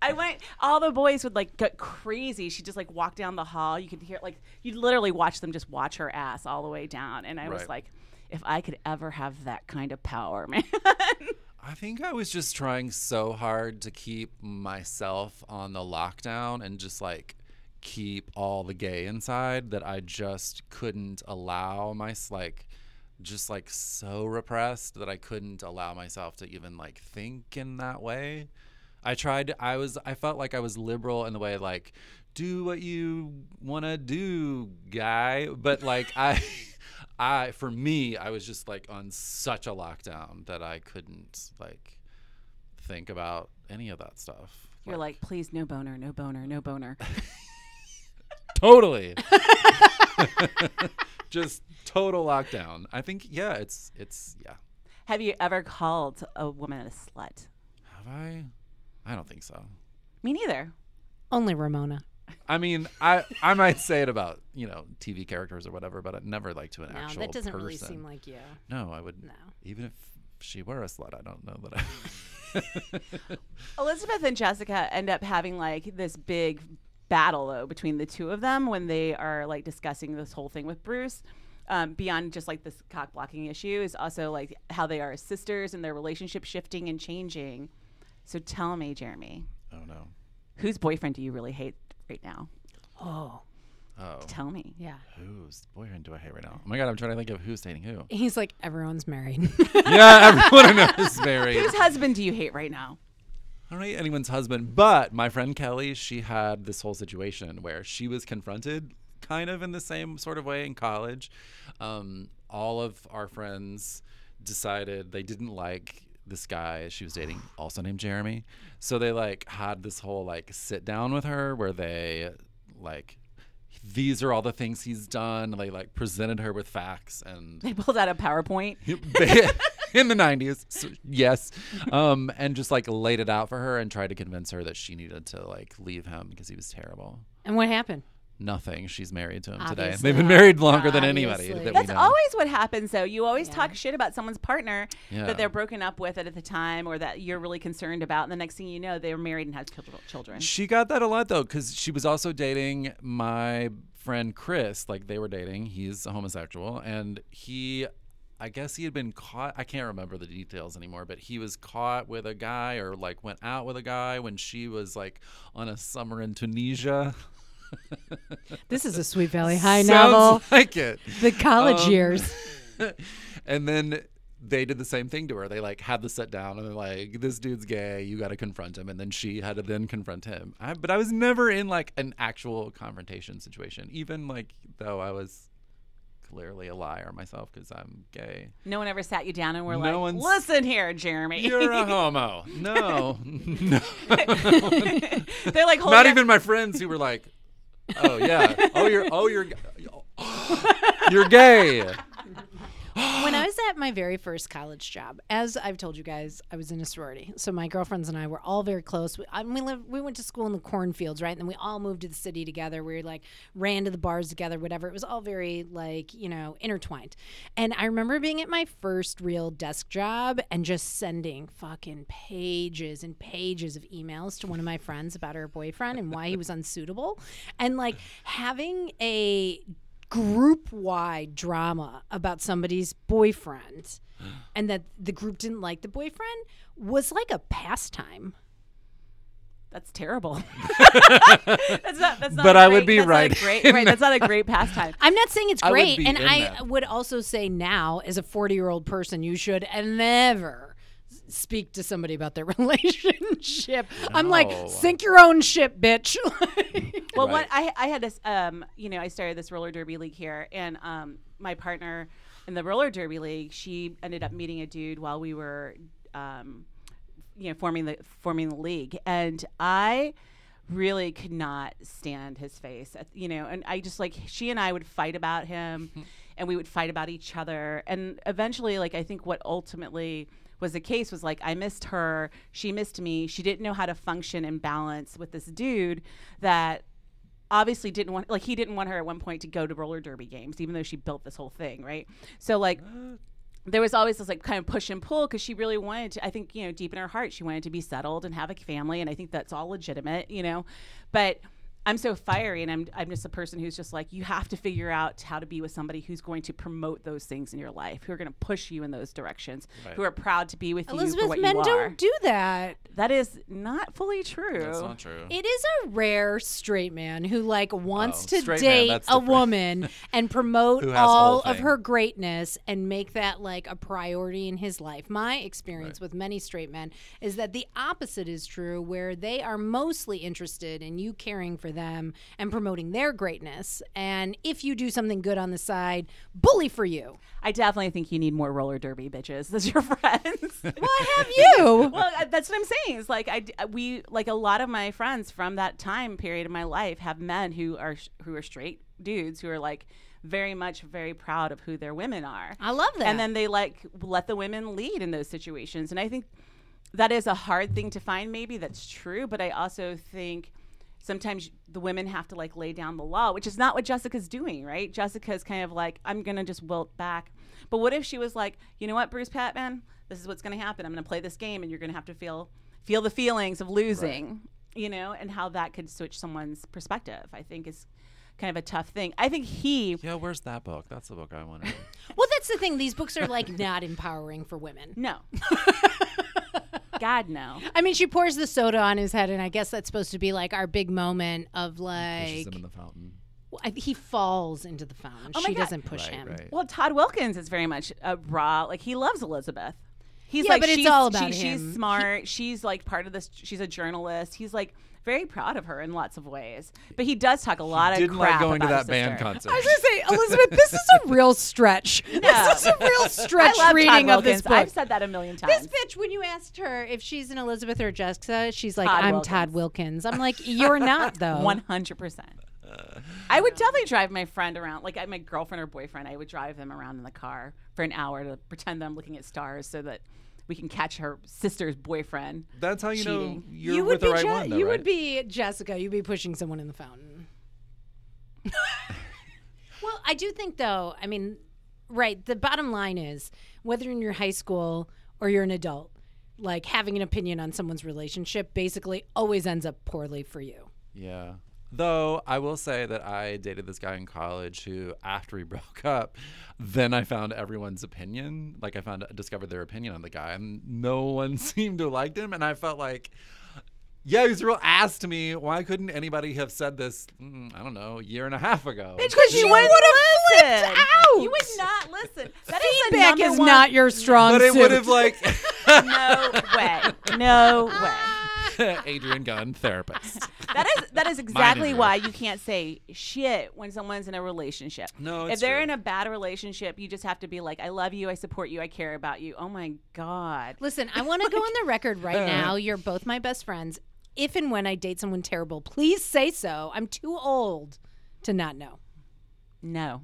C: I went. All the boys would like get crazy. She'd just like walk down the hall. You could hear like you'd literally watch them just watch her ass all the way down. And I was like, if I could ever have that kind of power, man.
D: I think I was just trying so hard to keep myself on the lockdown and just like keep all the gay inside that I just couldn't allow my like just like so repressed that I couldn't allow myself to even like think in that way. I tried I was I felt like I was liberal in the way like do what you want to do, guy, but like I I for me I was just like on such a lockdown that I couldn't like think about any of that stuff.
C: You're like, please, no boner, no boner, no boner.
D: totally just total lockdown. I think yeah, it's it's yeah.
C: Have you ever called a woman a slut?
D: Have I? I don't think so.
C: Me neither.
A: Only Ramona.
D: I mean, I I might say it about you know TV characters or whatever, but I'd never like to an
A: No,
D: actual
A: that doesn't
D: person.
A: really seem like you.
D: No, I would.
A: No.
D: Even if she were a slut, I don't know that. I.
C: Elizabeth and Jessica end up having like this big battle though between the two of them when they are like discussing this whole thing with Bruce. Um, beyond just like this cock blocking issue is also like how they are as sisters and their relationship shifting and changing. So tell me, Jeremy,
D: oh no.
C: whose boyfriend do you really hate right now?
A: Oh,
D: Oh.
C: Tell me.
A: yeah.
D: Whose boyfriend do I hate right now? Oh my god, I'm trying to think of who's dating who.
A: He's like, everyone's married.
D: yeah, everyone I know is married.
C: Whose husband do you hate right now?
D: I don't hate anyone's husband, but my friend Kelly, she had this whole situation where she was confronted kind of in the same sort of way in college. Um, all of our friends decided they didn't like this guy she was dating, also named Jeremy. So they like had this whole like sit down with her where they like these are all the things he's done. They like presented her with facts and
C: They pulled out a PowerPoint.
D: in the 90s so, yes um and just like laid it out for her and tried to convince her that she needed to like leave him because he was terrible
A: and what happened?
D: Nothing she's married to him today they've been married longer than anybody
A: Obviously.
D: that
C: That's
D: we know
C: always what happens, though. You always
A: Yeah.
C: talk shit about someone's partner
D: Yeah.
C: that they're broken up with at the time, or that you're really concerned about, and the next thing you know, they're married and have children.
D: she got that a lot though because she was also dating my friend chris like they were dating he's a homosexual and he I guess he had been caught. I can't remember the details anymore, but he was caught with a guy or like went out with a guy when she was like on a summer in Tunisia.
A: This is a Sweet Valley High
D: Sounds
A: novel.
D: like it.
A: The college
D: Um,
A: years.
D: and then they did the same thing to her. They like had the sit down and they're like, "This dude's gay. You got to confront him." And then she had to then confront him. I, but I was never in like an actual confrontation situation, even like though I was clearly a liar myself because I'm gay.
C: no one ever sat you down and were
D: No
C: like,
D: one's-
C: "Listen here, Jeremy."
D: You're a homo. No, no.
C: they're like, holding
D: not
C: up-
D: even my friends who were like, "Oh yeah, oh you're, oh you're, you're gay."
A: When I was at my very first college job, as I've told you guys, I was in a sorority. So my girlfriends and I were all very close. We, I, we lived, we went to school in the cornfields, right? And then we all moved to the city together. We like ran to the bars together, whatever. It was all very like you know intertwined. And I remember being at my first real desk job and just sending fucking pages and pages of emails to one of my friends about her boyfriend and why he was unsuitable, and like having a group wide drama about somebody's boyfriend and that the group didn't like the boyfriend was like a pastime.
C: That's terrible. that's not. That's not.
D: But
C: a
D: I would be
C: that's not
D: right
C: Great, right. That's not a great pastime.
A: I'm not saying it's great,
D: be
A: and I
D: that.
A: would also say now, as a 40 year old person, you should never speak to somebody about their relationship. I'm like, sink your own ship, bitch.
C: Well,
D: Right.
C: what I I had this um you know I started this roller derby league here, and um my partner in the roller derby league, she ended up meeting a dude while we were um you know forming the forming the league, and I really could not stand his face you know and i just like she and i would fight about him and we would fight about each other and eventually like i think what ultimately was the case was like i missed her she missed me she didn't know how to function and balance with this dude that obviously didn't want like he didn't want her at one point to go to roller derby games even though she built this whole thing right? So like there was always this like kind of push and pull because she really wanted to i think you know deep in her heart she wanted to be settled and have a family and i think that's all legitimate you know? But i'm so fiery and i'm, I'm just a person who's just like you have to figure out how to be with somebody who's going to promote those things in your life who are going to push you in those directions
D: Right.
C: who are proud to be with you for
A: Elizabeth,
C: what
A: men
C: you are
A: don't do that.
C: that is not fully true
D: That's not true.
A: It is a rare straight man who like wants
D: Oh,
A: to
D: straight man,
A: date a woman and promote
D: Who has the whole
A: all of her greatness and make that like a priority in his life. My experience with many straight men is that the opposite is true where they are mostly interested in you caring for them and promoting their greatness and if you do something good on the side, bully for you.
C: i definitely think you need more roller derby bitches as your friends
A: Well, I have you?
C: well, uh, that's what I'm saying. It's like I uh, we like a lot of my friends from that time period of my life have men who are who are straight dudes who are like very much very proud of who their women are.
A: I love that.
C: And then they like let the women lead in those situations. And I think that is a hard thing to find. Maybe that's true, but I also think sometimes the women have to like lay down the law, which is not what Jessica's doing, right? Jessica's kind of like, I'm gonna just wilt back. But what if she was like, you know what, Bruce Patman, this is what's gonna happen. I'm gonna play this game, and you're gonna have to feel feel the feelings of losing, you know, and how that could switch someone's perspective. I think is kind of a tough thing. I think he
D: Yeah, where's that book? That's the book I want to read.
A: Well, that's the thing. These books are like not empowering for women.
C: no. God no.
A: I mean, she pours the soda on his head, and I guess that's supposed to be like our big moment of
D: Pushes
A: like
D: him in the fountain.
A: Well, I- he falls into the fountain.
C: Oh my
A: she
C: God.
A: doesn't push
D: Right,
A: him.
D: right.
C: Well, Todd Wilkins is very much a raw. Like he loves Elizabeth. He's
A: Yeah,
C: like,
A: but it's all about
C: she-
A: him.
C: She's smart. she's like part of this. She's a journalist. He's like very proud of her in lots of ways. But he does talk a lot of
D: Didn't
C: crap
D: like going to
C: about
D: that
C: his
D: band
C: sister.
D: concert.
A: I was gonna say, Elizabeth, this is a real stretch. This is a real stretch reading
C: Todd
A: of this book.
C: I've said that a million times this
A: bitch, when you asked her if she's an Elizabeth or Jessica, she's like,
C: Todd
A: "I'm
C: Wilkins.
A: Todd Wilkins." I'm like, "You're not though."
C: One hundred percent. I would definitely drive my friend around, like my girlfriend or boyfriend. I would drive them around in the car for an hour to pretend that I'm looking at stars, so that we can catch her sister's boyfriend.
D: That's how you know you're
A: you
D: with
A: would
D: the right
A: Je-
D: one, though,
A: you
D: right?
A: would be Jessica. You'd be pushing someone in the fountain. well, I do think though. I mean, right. The bottom line is whether you're in your high school or you're an adult, like having an opinion on someone's relationship basically always ends up poorly for you.
D: Yeah. Though I will say that I dated this guy in college who, after we broke up, then I found everyone's opinion. Like I found discovered their opinion on the guy, and no one seemed to have liked him. And I felt like, yeah, he was a real ass to me. Why couldn't anybody have said this? mm, I don't know, a year and a half ago.
C: It's because you wouldn't listen. You would not listen. That is the
A: Feedback
C: number
A: is
C: one-
A: not your strong
D: but it would have like
C: No way. No way.
D: Adrian Gunn, therapist.
C: That is that is exactly why you can't say shit when someone's in a relationship.
D: No,
C: if they're
D: true.
C: in a bad relationship, you just have to be like, "I love you, I support you, I care about you." Oh my god.
A: Listen, I want to go on the record right uh. now. You're both my best friends. If and when I date someone terrible, please say so. I'm too old to not know.
C: No,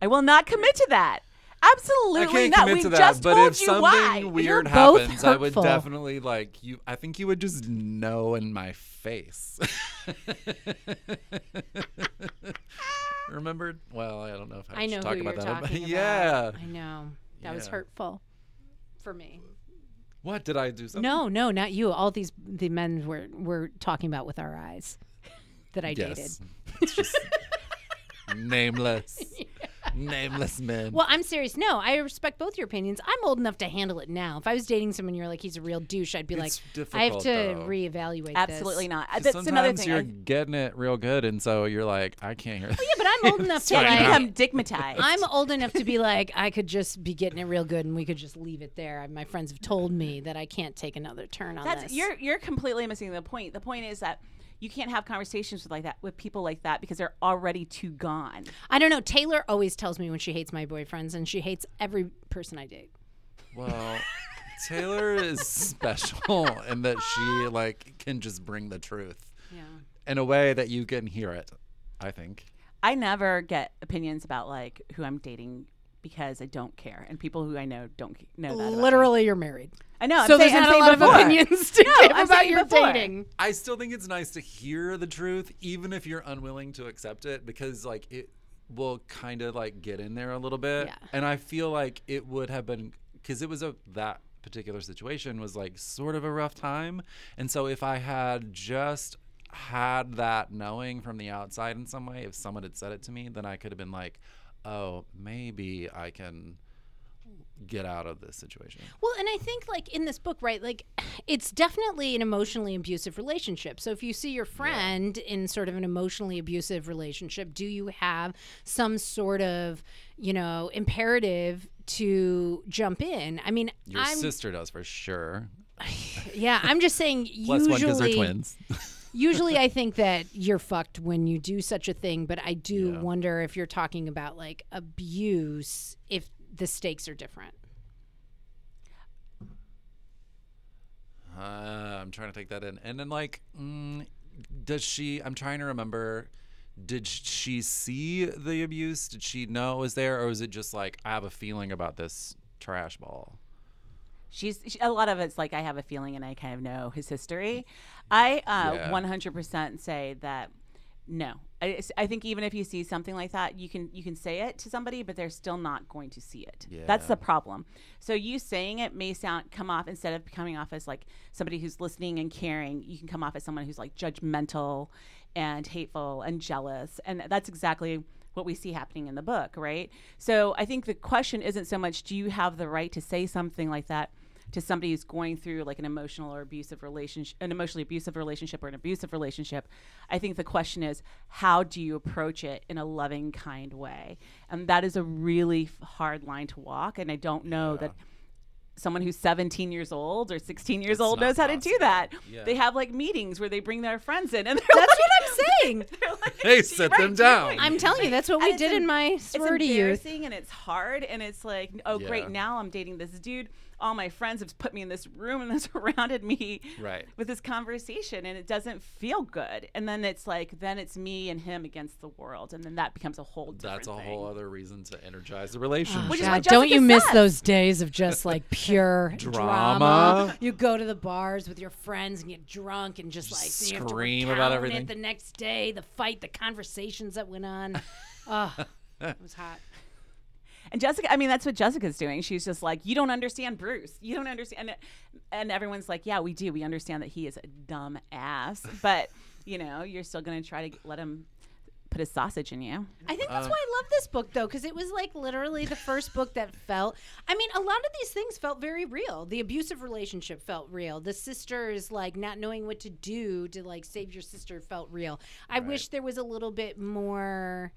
C: I will not commit to that. Absolutely
D: I can't
C: not.
D: commit
C: we
D: to that,
C: just
D: but
C: told
D: if
C: you
D: something
C: why.
D: weird
A: both
D: happens, I would
A: hurtful.
D: definitely like you. I think you would just know in my face. Remember? Well, I don't know if I,
A: I know
D: should talk
A: who
D: about
A: you're
D: that.
A: talking
D: yeah.
A: I know. That was
D: Yeah.
A: hurtful for me.
D: What did I do? Something?
A: No, no, not you. All these the men were we're talking about with our eyes that I dated.
D: Yes. It's just nameless, nameless men.
A: Well, I'm serious. No, I respect both your opinions. I'm old enough to handle it now. If I was dating someone, you're like he's a real douche. I'd be
D: It's
A: like, I have
D: difficult,
A: to
D: though.
A: reevaluate.
C: Absolutely
A: this.
C: not.
D: 'Cause
C: That's another
D: sometimes
C: thing.
D: you're
C: I-
D: getting it real good, and so you're like, I can't hear.
A: Oh, yeah, but I'm old enough to
D: Sorry,
C: you
A: like.
C: become digmatized.
A: I'm old enough to be like, I could just be getting it real good, and we could just leave it there. My friends have told me that I can't take another turn on
C: That's
A: this.
C: you're you're completely missing the point. The point is that you can't have conversations with like that with people like that because they're already too gone.
A: I don't know. Taylor always tells me when she hates my boyfriends, and she hates every person I date.
D: Well, Taylor is special in that she like can just bring the truth
A: Yeah.
D: in a way that you can hear it. I think.
C: I never get opinions about like who I'm dating because I don't care, and people who I know don't c- know that.
A: Literally, you're married.
C: I know. I'm
A: so
C: saying-
A: there's
C: I'm
A: not a
C: saying
A: lot of opinions to
C: No,
A: give
C: I'm
A: about your
C: before.
A: dating.
D: I still think it's nice to hear the truth, even if you're unwilling to accept it, because like it will kind of like get in there a little bit.
A: Yeah.
D: And I feel like it would have been because it was a that particular situation was like sort of a rough time, and so if I had just had that knowing from the outside in some way, if someone had said it to me, then I could have been like, oh, maybe I can get out of this situation.
A: Well, and I think like in this book, right? Like it's definitely an emotionally abusive relationship. So if you see your friend in sort of an emotionally abusive relationship, do you have some sort of, you know, imperative to jump in? I mean,
D: Your
A: I'm
D: sister does for sure.
A: yeah, I'm just saying usually
D: Plus one because they're twins.
A: usually I think that you're fucked when you do such a thing, but I do
D: Yeah.
A: wonder if you're talking about like abuse if the stakes are different.
D: Uh, I'm trying to take that in. And then, like, mm, does she? I'm trying to remember. Did she see the abuse? Did she know it was there, or was it just like I have a feeling about this trash ball?
C: She's she, a lot of it's like I have a feeling and I kind of know his history. I uh,
D: Yeah.
C: 100% say that no. I, I think even if you see something like that, you can you can say it to somebody, but they're still not going to see it. That's the problem. So you saying it may sound come off instead of coming off as like somebody who's listening and caring, you can come off as someone who's like judgmental and hateful and jealous, and that's exactly what we see happening in the book, right? So I think the question isn't so much do you have the right to say something like that to somebody who's going through like an emotional or abusive relationship, an emotionally abusive relationship or an abusive relationship. I think the question is how do you approach it in a loving, kind way? And that is a really f- hard line to walk. And I don't know that someone who's 17 years old or 16 years
D: It's
C: old
D: not
C: knows how to do that.
D: Yeah.
C: They have like meetings where they bring their friends in and they're
A: That's
C: like,
A: what I'm saying.
C: they're like,
D: Hey,
C: "Do
D: sit
C: right,
D: them down."
C: like-
A: I'm telling you, that's what
C: And
A: we did
C: em-
A: in my
C: it's
A: sorority youth.
C: embarrassing and it's hard and it's like oh
D: Yeah.
C: great now i'm dating this dude all my friends have put me in this room and they surrounded me
D: Right.
C: with this conversation and it doesn't feel good and then it's like then it's me and him against the world and then that becomes a whole different
D: That's a
C: thing.
D: whole other reason to energize the oh, relationship.
C: Which is
A: God, don't you
C: Jessica
A: miss those days of just like pure drama?
D: Drama.
A: You go to the bars with your friends and get drunk and just like you have to
D: Scream about everything.
A: It the next day, the fight, the conversations that went on. Oh, it was hot.
C: And Jessica, I mean, that's what Jessica's doing. She's just like, you don't understand Bruce. You don't understand. And, and everyone's like, yeah, we do. We understand that he is a dumb ass. But, you know, you're still going to try to let him put a sausage in you.
A: I think
D: Uh,
A: that's why I love this book though, because it was like literally the first book that felt. I mean, a lot of these things felt very real. The abusive relationship felt real. The sisters like not knowing what to do to like save your sister felt real. I wish there was a little bit more.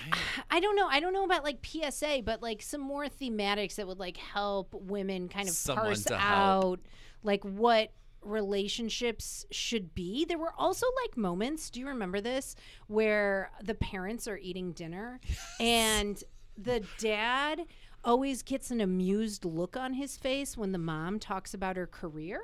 A: I don't know. I don't know about like PSA, but like some more thematics that would like help women kind of
D: Someone
A: parse
D: to help.
A: out like what relationships should be. There were also like moments, do you remember this, where the parents are eating dinner and the dad always gets an amused look on his face when the mom talks about her career?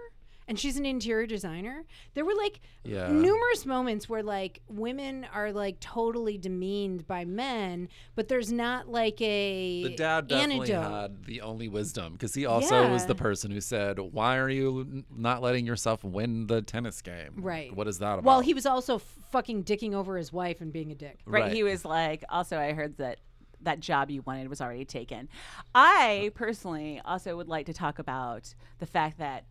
A: And she's an interior designer. There were like
D: Yeah.
A: numerous moments where like women are like totally demeaned by men, but there's not like a
D: The dad definitely
A: antidote.
D: had the only wisdom because he also was the person who said, "Why are you not letting yourself win the tennis game?
A: Right.
D: What is that about?"
A: Well, he was also f- fucking dicking over his wife and being a dick.
C: Right.
D: Right.
C: He was like, also, I heard that that job you wanted was already taken. I personally also would like to talk about the fact that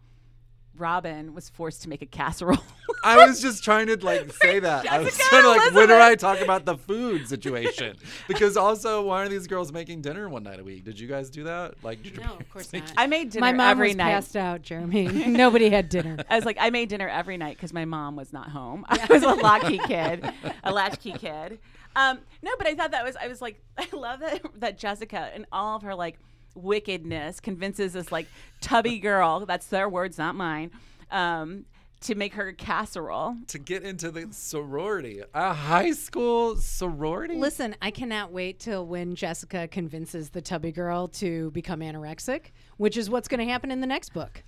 C: Robin was forced to make a casserole.
D: I was just trying to like say that. I was
C: Jessica
D: trying to like, when do I talk about the food situation? because also, why are these girls making dinner one night a week? Did you guys do that? Like, did
A: No, of course
D: make-
A: not.
C: I made dinner
A: My mom
C: every
A: was
C: night.
A: passed out, Jeremy. Nobody had dinner.
C: I was like, I made dinner every night because my mom was not home. I was a latchkey kid, a latchkey kid. Um, no, but I thought that was, I was like, I love that that Jessica and all of her like wickedness convinces this like tubby girl, that's their words, not mine, um, to make her casserole.
D: to get into the sorority, a high school sorority.
A: Listen, I cannot wait till when Jessica convinces the tubby girl to become anorexic, which is what's going to happen in the next book.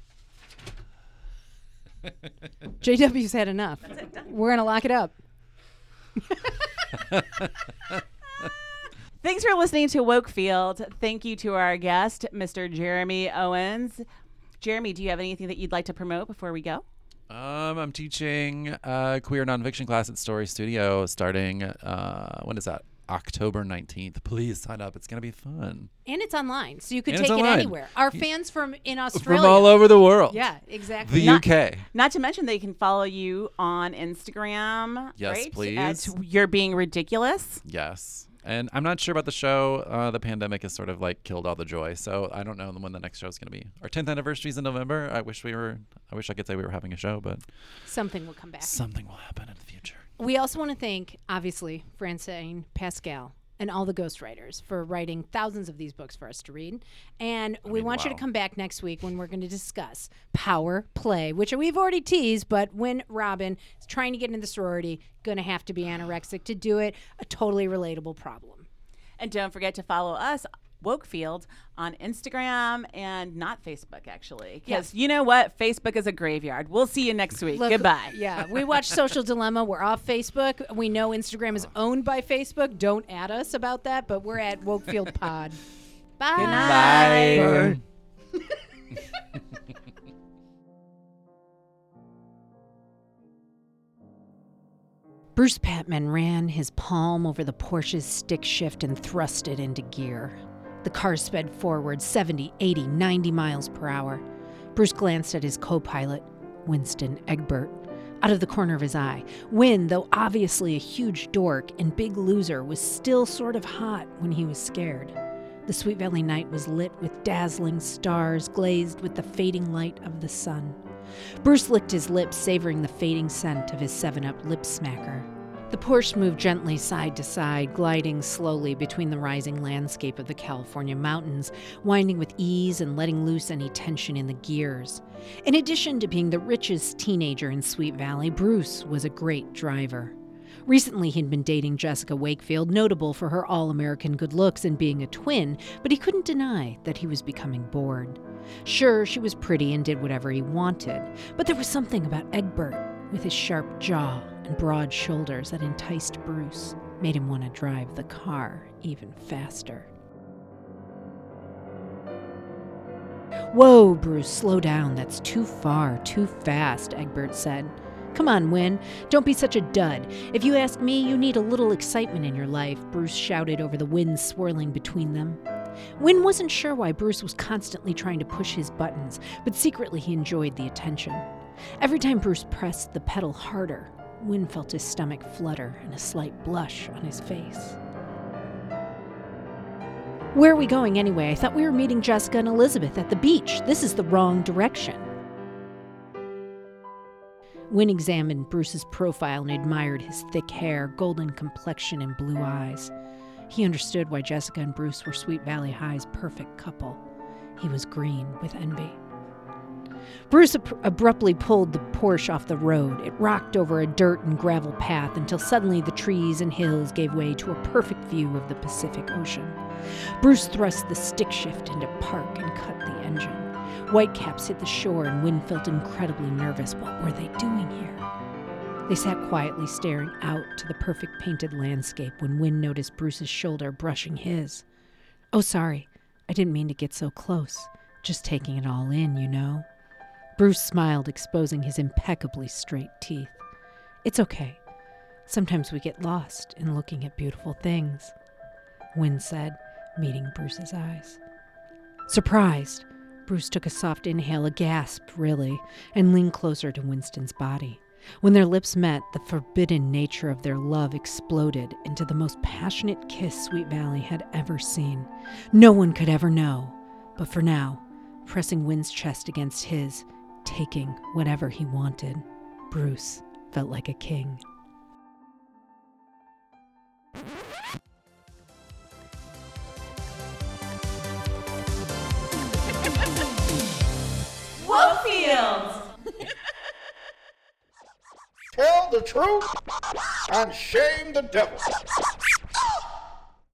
A: JW's had enough. We're going to lock it up.
C: Thanks for listening to Wokefield. Thank you to our guest, Mr. Jeremy Owens. Jeremy, do you have anything that you'd like to promote before we go?
D: Um, I'm teaching a queer nonfiction class at Story Studio starting. Uh, when is that? October 19th. Please sign up. It's gonna be fun.
A: And it's online, so you could
D: And
A: take it anywhere. Our fans from in Australia.
D: From all over the world.
A: Yeah, exactly.
D: The
C: Not-
D: UK.
C: Not to mention they can follow you on Instagram.
D: Yes,
C: right?
D: please.
C: At You're Being Ridiculous.
D: Yes. And I'm not sure about the show. Uh, the pandemic has sort of like killed all the joy. So I don't know when the next show is going to be. Our 10th anniversary is in November. I wish we were, I wish I could say we were having a show, but
A: Something will come back.
D: something will happen in the future.
A: We also want to thank, obviously, Francine Pascal and all the ghostwriters for writing thousands of these books for us to read. And we
D: mean,
A: want you to come back next week when we're going to discuss Power Play, which we've already teased, but when Robin is trying to get into the sorority, going to have to be anorexic to do it, a totally relatable problem.
C: And don't forget to follow us, Wokefield, on Instagram and not Facebook, actually. Because you know what? Facebook is a graveyard. We'll see you next week.
A: Look,
C: Goodbye.
A: Yeah, we watch Social Dilemma. We're off Facebook. We know Instagram is owned by Facebook. Don't add us about that, but we're at Wokefield Pod. Bye.
C: Good night.
D: Bye.
A: Bruce Patman ran his palm over the Porsche's stick shift and thrust it into gear. The car sped forward 70, 80, 90 miles per hour. Bruce glanced at his co pilot, Winston Egbert, out of the corner of his eye. Win, though obviously a huge dork and big loser, was still sort of hot when he was scared. The Sweet Valley night was lit with dazzling stars glazed with the fading light of the sun. Bruce licked his lips, savoring the fading scent of his 7 Up lip smacker. The Porsche moved gently side to side, gliding slowly between the rising landscape of the California mountains, winding with ease and letting loose any tension in the gears. In addition to being the richest teenager in Sweet Valley, Bruce was a great driver. Recently, he'd been dating Jessica Wakefield, notable for her all American good looks and being a twin, but he couldn't deny that he was becoming bored. Sure, she was pretty and did whatever he wanted, but there was something about Egbert, with his sharp jaw and broad shoulders, that enticed Bruce, made him want to drive the car even faster. Whoa, Bruce, slow down. That's too far, too fast, Egbert said. Come on, Win. Don't be such a dud. If you ask me, you need a little excitement in your life, Bruce shouted over the wind swirling between them. Win wasn't sure why Bruce was constantly trying to push his buttons, but secretly he enjoyed the attention. Every time Bruce pressed the pedal harder, Win felt his stomach flutter and a slight blush on his face. Where are we going anyway? I thought we were meeting Jessica and Elizabeth at the beach. This is the wrong direction. Win examined Bruce's profile and admired his thick hair, golden complexion, and blue eyes. He understood why Jessica and Bruce were Sweet Valley High's perfect couple. He was green with envy. Bruce ab- abruptly pulled the Porsche off the road. It rocked over a dirt and gravel path until suddenly the trees and hills gave way to a perfect view of the Pacific Ocean. Bruce thrust the stick shift into park and cut the engine. Whitecaps hit the shore, and Win felt incredibly nervous. What were they doing here? They sat quietly staring out to the perfect painted landscape when Win noticed Bruce's shoulder brushing his. Oh, sorry. I didn't mean to get so close. Just taking it all in, you know. Bruce smiled, exposing his impeccably straight teeth. It's okay. Sometimes we get lost in looking at beautiful things, Win said, meeting Bruce's eyes. Surprised, Bruce took a soft inhale, a gasp, really, and leaned closer to Winston's body. When their lips met, the forbidden nature of their love exploded into the most passionate kiss Sweet Valley had ever seen. No one could ever know. But for now, pressing Win's chest against his, taking whatever he wanted, Bruce felt like a king.
C: Wokefield!
E: Tell the truth and shame the devil.